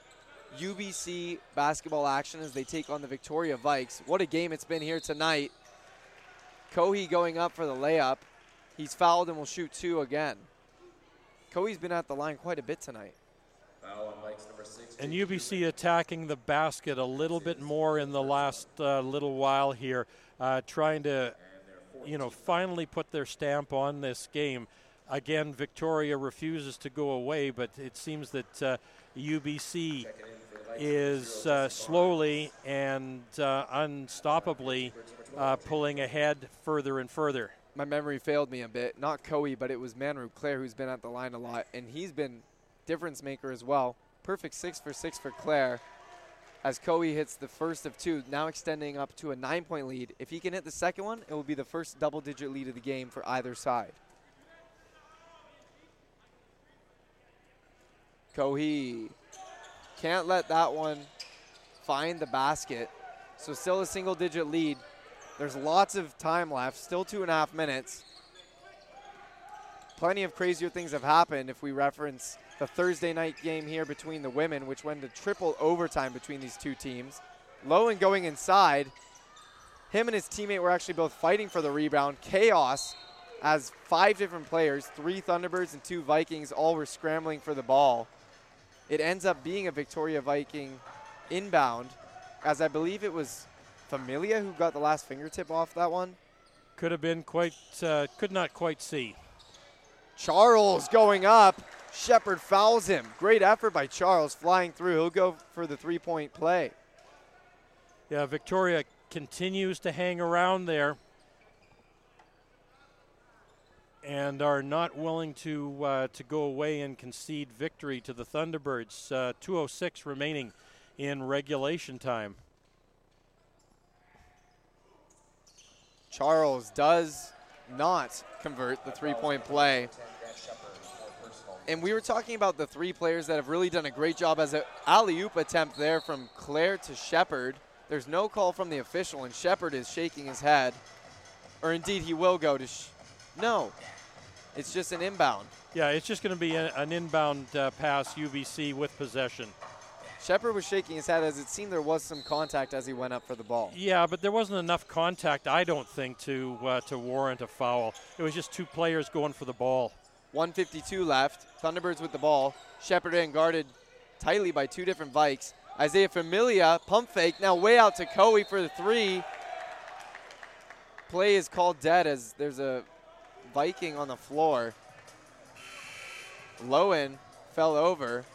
UBC basketball action as they take on the Victoria Vikes. What a game it's been here tonight. Cohee going up for the layup. He's fouled and will shoot two again. Cohee's been at the line quite a bit tonight. And UBC attacking the basket a little bit more in the last uh, little while here, uh, trying to, you know, finally put their stamp on this game. Again, Victoria refuses to go away, but it seems that uh, UBC is uh, slowly and uh, unstoppably uh, pulling ahead further and further. My memory failed me a bit. Not Cohee, but it was Manroop Clair who's been at the line a lot, and he's been difference maker as well. Perfect six for six for Clair as Cohee hits the first of two, now extending up to a nine point lead. If he can hit the second one, it will be the first double digit lead of the game for either side. Cohee can't let that one find the basket. So still a single digit lead. There's lots of time left, still two and a half minutes. Plenty of crazier things have happened if we reference the Thursday night game here between the women, which went to triple overtime between these two teams. Lowen going inside. Him and his teammate were actually both fighting for the rebound. Chaos as five different players, three Thunderbirds and two Vikings, all were scrambling for the ball. It ends up being a Victoria Viking inbound, as I believe it was Familia who got the last fingertip off that one. Could have been quite, uh, could not quite see. Charles going up. Shepard fouls him. Great effort by Charles flying through. He'll go for the three point play. Yeah, Victoria continues to hang around there and are not willing to uh, to go away and concede victory to the Thunderbirds. Uh, 206 remaining in regulation time. Charles does not convert the three point play. And we were talking about the three players that have really done a great job as an alley oop attempt there from Clair to Shepard. There's no call from the official, and Shepard is shaking his head. Or indeed, he will go to. No, it's just an inbound. Yeah, it's just going to be a, an inbound uh, pass, UBC with possession. Shepard was shaking his head as it seemed there was some contact as he went up for the ball. Yeah, but there wasn't enough contact, I don't think, to uh, to warrant a foul. It was just two players going for the ball. 152 left. Thunderbirds with the ball. Shepard in guarded tightly by two different Vikes. Isaiah Familia, pump fake, now way out to Cohee for the three. Play is called dead as there's a Viking on the floor. Lowen fell over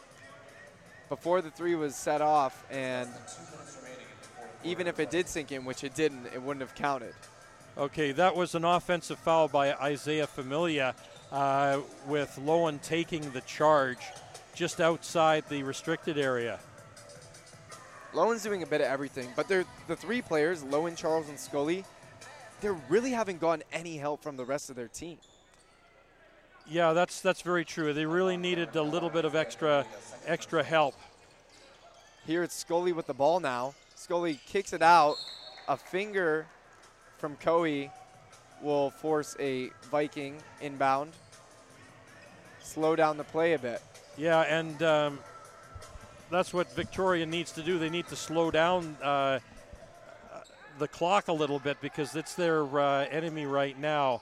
before the three was set off, and even if it did sink in, which it didn't, it wouldn't have counted. Okay, that was an offensive foul by Isaiah Familia uh, with Lowen taking the charge just outside the restricted area. Lowen's doing a bit of everything, but they're the three players, Lowen, Charles, and Scully, they really haven't gotten any help from the rest of their team. Yeah, that's that's very true. They really needed a little bit of extra extra help. Here it's Scully with the ball now. Scully kicks it out. A finger from Cohee will force a Viking inbound. Slow down the play a bit. Yeah, and um, that's what Victoria needs to do. They need to slow down uh, the clock a little bit because it's their uh, enemy right now.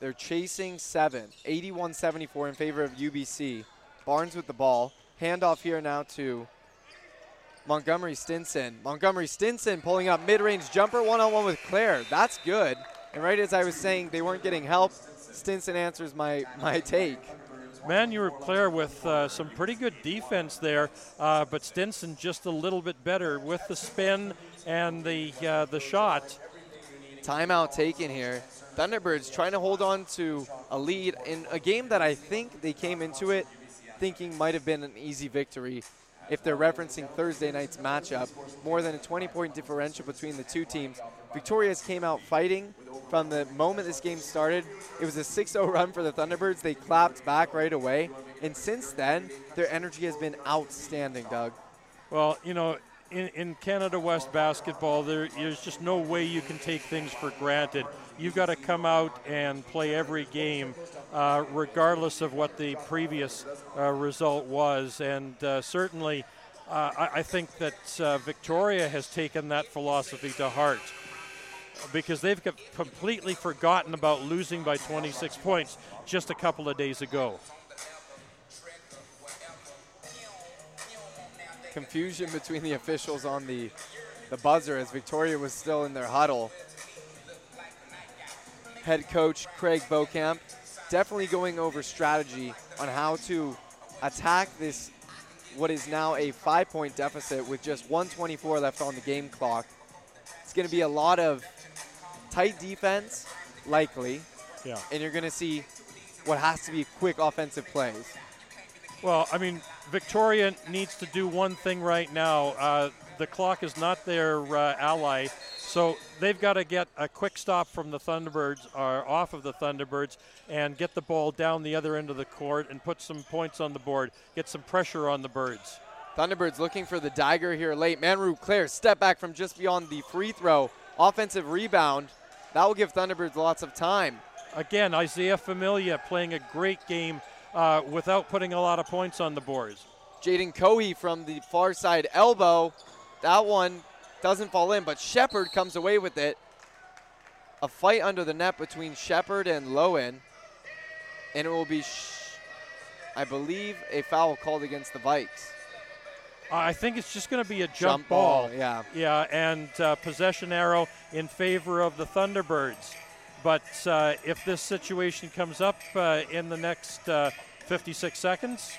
They're chasing seven, 81 74 in favor of UBC. Barnes with the ball. Handoff here now to Montgomery Stinson. Montgomery Stinson pulling up mid range jumper one on one with Clair. That's good. And right as I was saying, they weren't getting help. Stinson answers my, my take. Manroop Clair with uh, some pretty good defense there, uh, but Stinson just a little bit better with the spin and the uh, the shot. Timeout taken here. Thunderbirds trying to hold on to a lead in a game that I think they came into it thinking might have been an easy victory if they're referencing Thursday night's matchup. More than a 20 point differential between the two teams. Victoria's came out fighting from the moment this game started. It was a 6 0 run for the Thunderbirds. They clapped back right away. And since then, their energy has been outstanding, Doug. Well, you know, in, in Canada West basketball, there, there's just no way you can take things for granted. You've got to come out and play every game, uh, regardless of what the previous uh, result was. And uh, certainly, uh, I, I, think that uh, Victoria has taken that philosophy to heart because they've completely forgotten about losing by 26 points just a couple of days ago. Confusion between the officials on the, the buzzer as Victoria was still in their huddle. Head coach Craig Beaucamp definitely going over strategy on how to attack this, what is now a five point deficit with just 124 left on the game clock. It's going to be a lot of tight defense, likely. Yeah. And you're going to see what has to be quick offensive plays. Well, I mean, Victoria needs to do one thing right now. Uh, the clock is not their uh, ally, so they've got to get a quick stop from the Thunderbirds, or off of the Thunderbirds, and get the ball down the other end of the court and put some points on the board, get some pressure on the Birds. Thunderbirds looking for the dagger here late. Manroop Clair step back from just beyond the free throw. Offensive rebound. That will give Thunderbirds lots of time. Again, Isaiah Familia playing a great game uh, without putting a lot of points on the boards. Jaden Cohee from the far side elbow. That one doesn't fall in, but Shepard comes away with it. a fight under the net between Shepard and Lowen, and it will be, sh- I believe, a foul called against the Vikes. I think it's just going to be a jump, Jump ball. ball, yeah. Yeah, and uh, possession arrow in favor of the Thunderbirds. But uh, if this situation comes up uh, in the next uh, 56 seconds,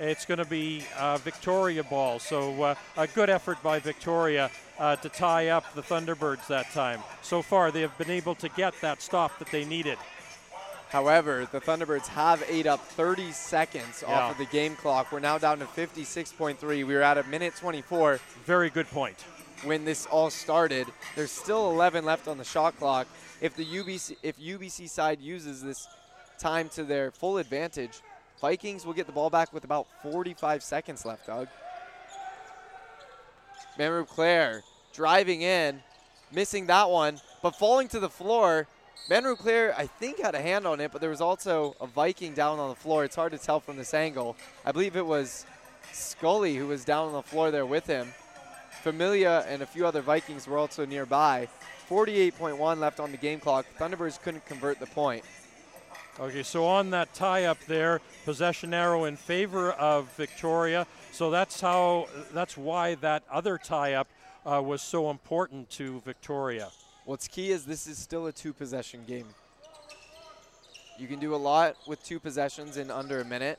it's going to be uh, Victoria ball. So uh, a good effort by Victoria uh, to tie up the Thunderbirds that time. So far, they have been able to get that stop that they needed. However, the Thunderbirds have ate up 30 seconds Yeah. off of the game clock. We're now down to 56.3. We were at a minute 24 Very good point. when this all started. There's still 11 left on the shot clock. If the UBC if UBC side uses this time to their full advantage, Vikings will get the ball back with about 45 seconds left, Doug. Manroop Clair driving in, missing that one, but falling to the floor. Manroop Clair, I think, had a hand on it, but there was also a Viking down on the floor. It's hard to tell from this angle. I believe it was Scully who was down on the floor there with him. Familia and a few other Vikings were also nearby. 48.1 left on the game clock. Thunderbirds couldn't convert the point. Okay, so on that tie up there, possession arrow in favor of Victoria. So that's how, that's why that other tie up uh, was so important to Victoria. What's key is this is still a two possession game. You can do a lot with two possessions in under a minute.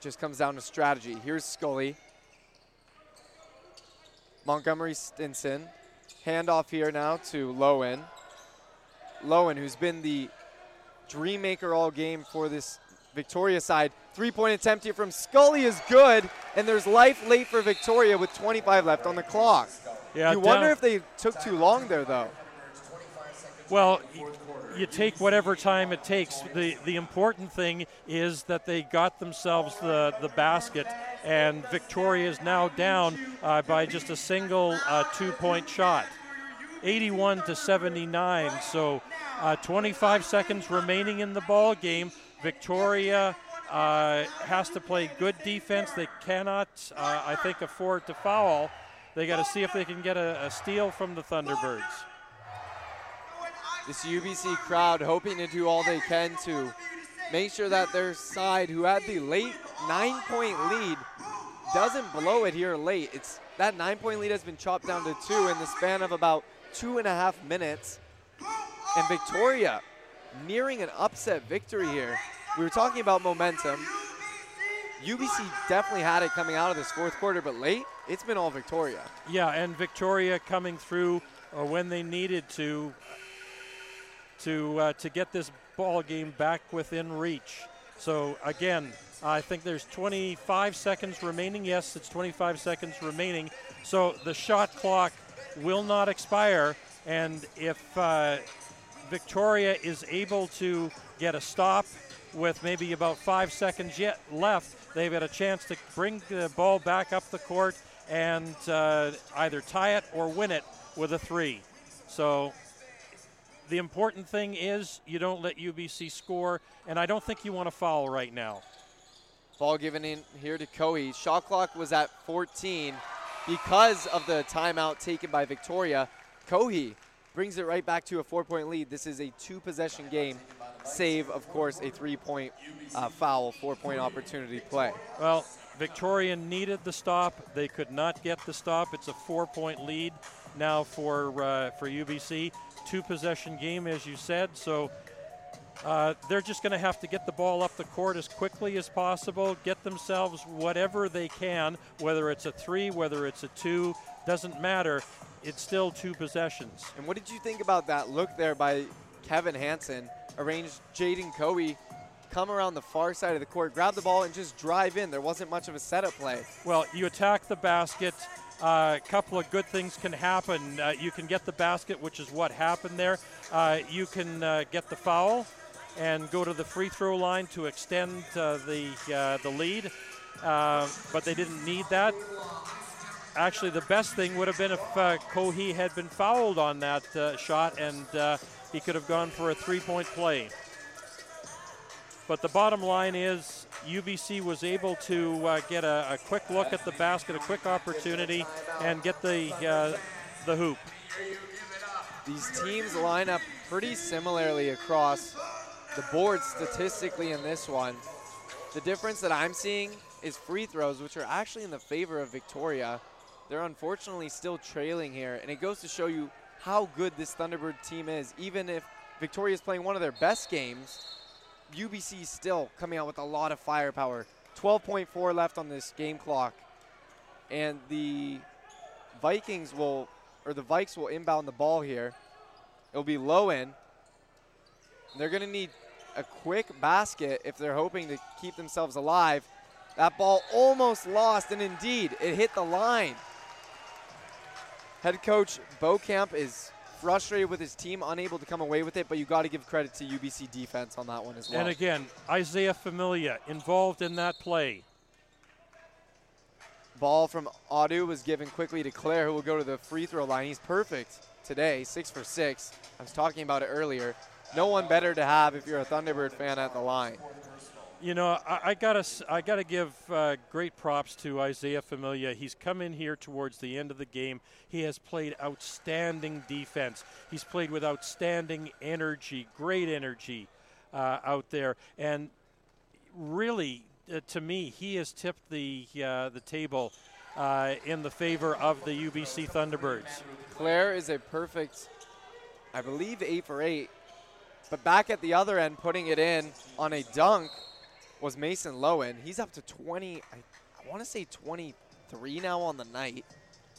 Just comes down to strategy. Here's Scully. Montgomery Stinson. Handoff here now to Lowen. Lowen, who's been the dream maker all game for this Victoria side. Three point attempt here from Scully is good, and there's life late for Victoria with 25 left on the clock. Yeah, you wonder if they took too long there, though. Well, you take whatever time it takes. The the important thing is that they got themselves the, the basket, and Victoria is now down uh, by just a single uh, two point shot. 81 to 79. So, uh, 25 seconds remaining in the ball game. Victoria uh, has to play good defense. They cannot, uh, I think, afford to foul. They got to see if they can get a, a steal from the Thunderbirds. This UBC crowd hoping to do all they can to make sure that their side, who had the late nine point lead, doesn't blow it here late. It's that nine point lead has been chopped down to two in the span of about two and a half minutes. And Victoria nearing an upset victory here. We were talking about momentum. UBC definitely had it coming out of this fourth quarter, but late, it's been all Victoria. Yeah, and Victoria coming through uh, when they needed to to uh, to get this ball game back within reach. So again, I think there's 25 seconds remaining. Yes, it's 25 seconds remaining. So the shot clock will not expire, and if uh, Victoria is able to get a stop with maybe about five seconds yet left, they've got a chance to bring the ball back up the court and uh, either tie it or win it with a three. So the important thing is you don't let UBC score, and I don't think you want to foul right now. Ball given in here to Cohee. Shot clock was at 14 because of the timeout taken by Victoria. Cohee brings it right back to a four-point lead. This is a two-possession game, save, of course, a three-point uh, foul, four-point opportunity play. Well, Victoria needed the stop. They could not get the stop. It's a four-point lead now for uh, for UBC. Two-possession game, as you said. So uh, they're just going to have to get the ball up the court as quickly as possible, get themselves whatever they can, whether it's a three, whether it's a two, doesn't matter. It's still two possessions. And what did you think about that look there by Kevin Hanson? Arranged Jaden Cohee come around the far side of the court, grab the ball, and just drive in. There wasn't much of a setup play. Well, you attack the basket. A couple of good things can happen. Uh, you can get the basket, which is what happened there. Uh, you can uh, get the foul and go to the free throw line to extend uh, the uh, the lead. Uh, but they didn't need that. Actually, the best thing would have been if uh, Cohee had been fouled on that uh, shot, and uh, he could have gone for a three-point play. But the bottom line is UBC was able to uh, get a, a quick look at the basket, a quick opportunity, and get the uh, the hoop. These teams line up pretty similarly across the board statistically in this one. The difference that I'm seeing is free throws, which are actually in the favor of Victoria. They're unfortunately still trailing here, and it goes to show you how good this Thunderbird team is. Even if Victoria is playing one of their best games, UBC still coming out with a lot of firepower. 12.4 left on this game clock, and the Vikings will, or the Vikes will inbound the ball here. It'll be Lowen. They're going to need a quick basket if they're hoping to keep themselves alive. That ball almost lost, and indeed, it hit the line. Head coach Camp is frustrated with his team, unable to come away with it, but you got to give credit to UBC defense on that one as well. And again, Isaiah Familia involved in that play. Ball from Audu was given quickly to Clair, who will go to the free throw line. He's perfect today, six for six. I was talking about it earlier. No one better to have if you're a Thunderbird fan at the line. You know, I, I gotta, I gotta give uh, great props to Isaiah Familia. He's come in here towards the end of the game. He has played outstanding defense. He's played with outstanding energy, great energy uh, out there, and really, uh, to me, he has tipped the uh, the table uh, in the favor of the UBC Thunderbirds. Clair is a perfect, I believe, eight for eight. But back at the other end, putting it in on a dunk was Mason Lowen. He's up to 20, I, I want to say 23 now on the night.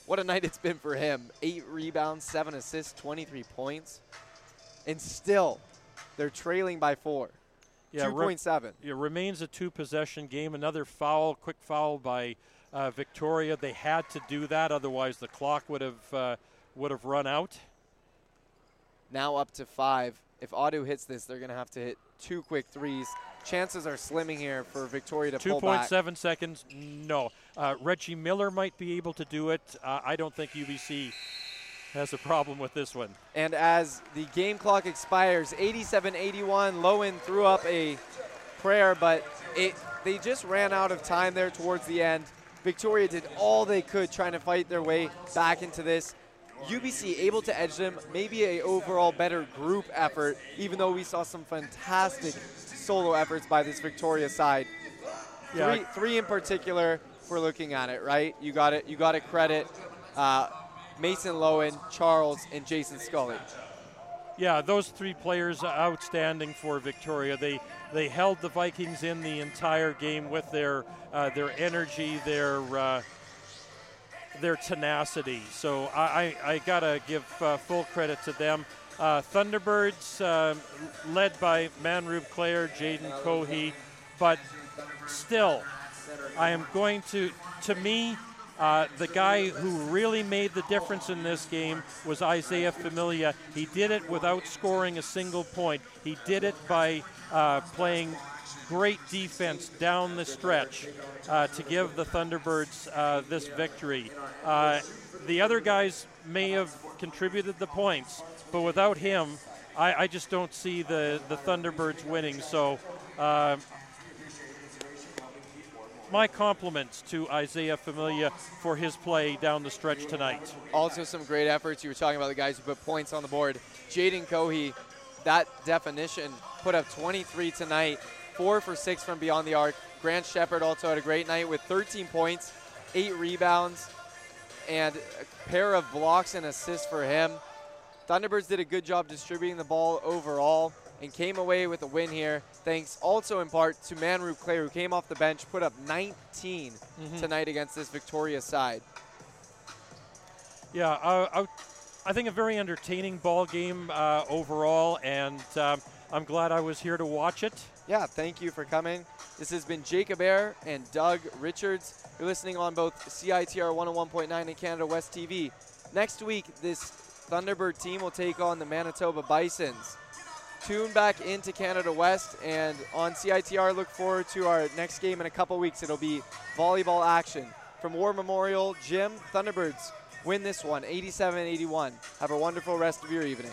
What a night it's been for him. Eight rebounds, seven assists, 23 points. And still, they're trailing by four. Yeah, 2.7. It remains a two possession game. Another foul, quick foul by uh, Victoria. They had to do that, otherwise the clock would have uh, would have run out. Now up to five. If Audu hits this, they're going to have to hit two quick threes. Chances are slimming here for Victoria to pull back. 2.7 seconds, no. Uh, Reggie Miller might be able to do it. Uh, I don't think UBC has a problem with this one. And as the game clock expires, 87-81, Lowen threw up a prayer, but it they just ran out of time there towards the end. Victoria did all they could trying to fight their way back into this. UBC able to edge them, maybe a overall better group effort, even though we saw some fantastic solo efforts by this Victoria side. Yeah. Three, three in particular, if we're looking at it, right? You got it. You got to credit uh, Mason Lowen, Charles, and Jason Scully. Yeah, those three players are outstanding for Victoria. They they held the Vikings in the entire game with their uh, their energy, their uh, their tenacity. So I, I, I gotta give uh, full credit to them. Uh, Thunderbirds, um, led by Manroop Clair, Jaden Cohee, but still, I am going to, to me, uh, the guy who really made the difference in this game was Isaiah Familia. He did it without scoring a single point. He did it by uh, playing great defense down the stretch uh, to give the Thunderbirds uh, this victory. Uh, the other guys may have contributed the points, but without him, I, I just don't see the, the Thunderbirds winning. So, uh, my compliments to Isaiah Familia for his play down the stretch tonight. Also, some great efforts. You were talking about the guys who put points on the board. Jaden Cohee, that definition, put up 23 tonight, four for six from beyond the arc. Grant Shepard also had a great night with 13 points, eight rebounds, and a pair of blocks and assists for him. Thunderbirds did a good job distributing the ball overall and came away with a win here, thanks also in part to Manroop Clair, who came off the bench, put up 19 Mhm. tonight against this Victoria side. Yeah, uh, I, I think a very entertaining ball game uh, overall, and um, I'm glad I was here to watch it. Yeah, thank you for coming. This has been Jacob Air and Doug Richards. You're listening on both CITR 101.9 and Canada West TV. Next week, this Thunderbird team will take on the Manitoba Bisons. Tune back into Canada West and on CITR, look forward to our next game in a couple weeks. It'll be volleyball action. From War Memorial Gym, Thunderbirds win this one 87 81. Have a wonderful rest of your evening.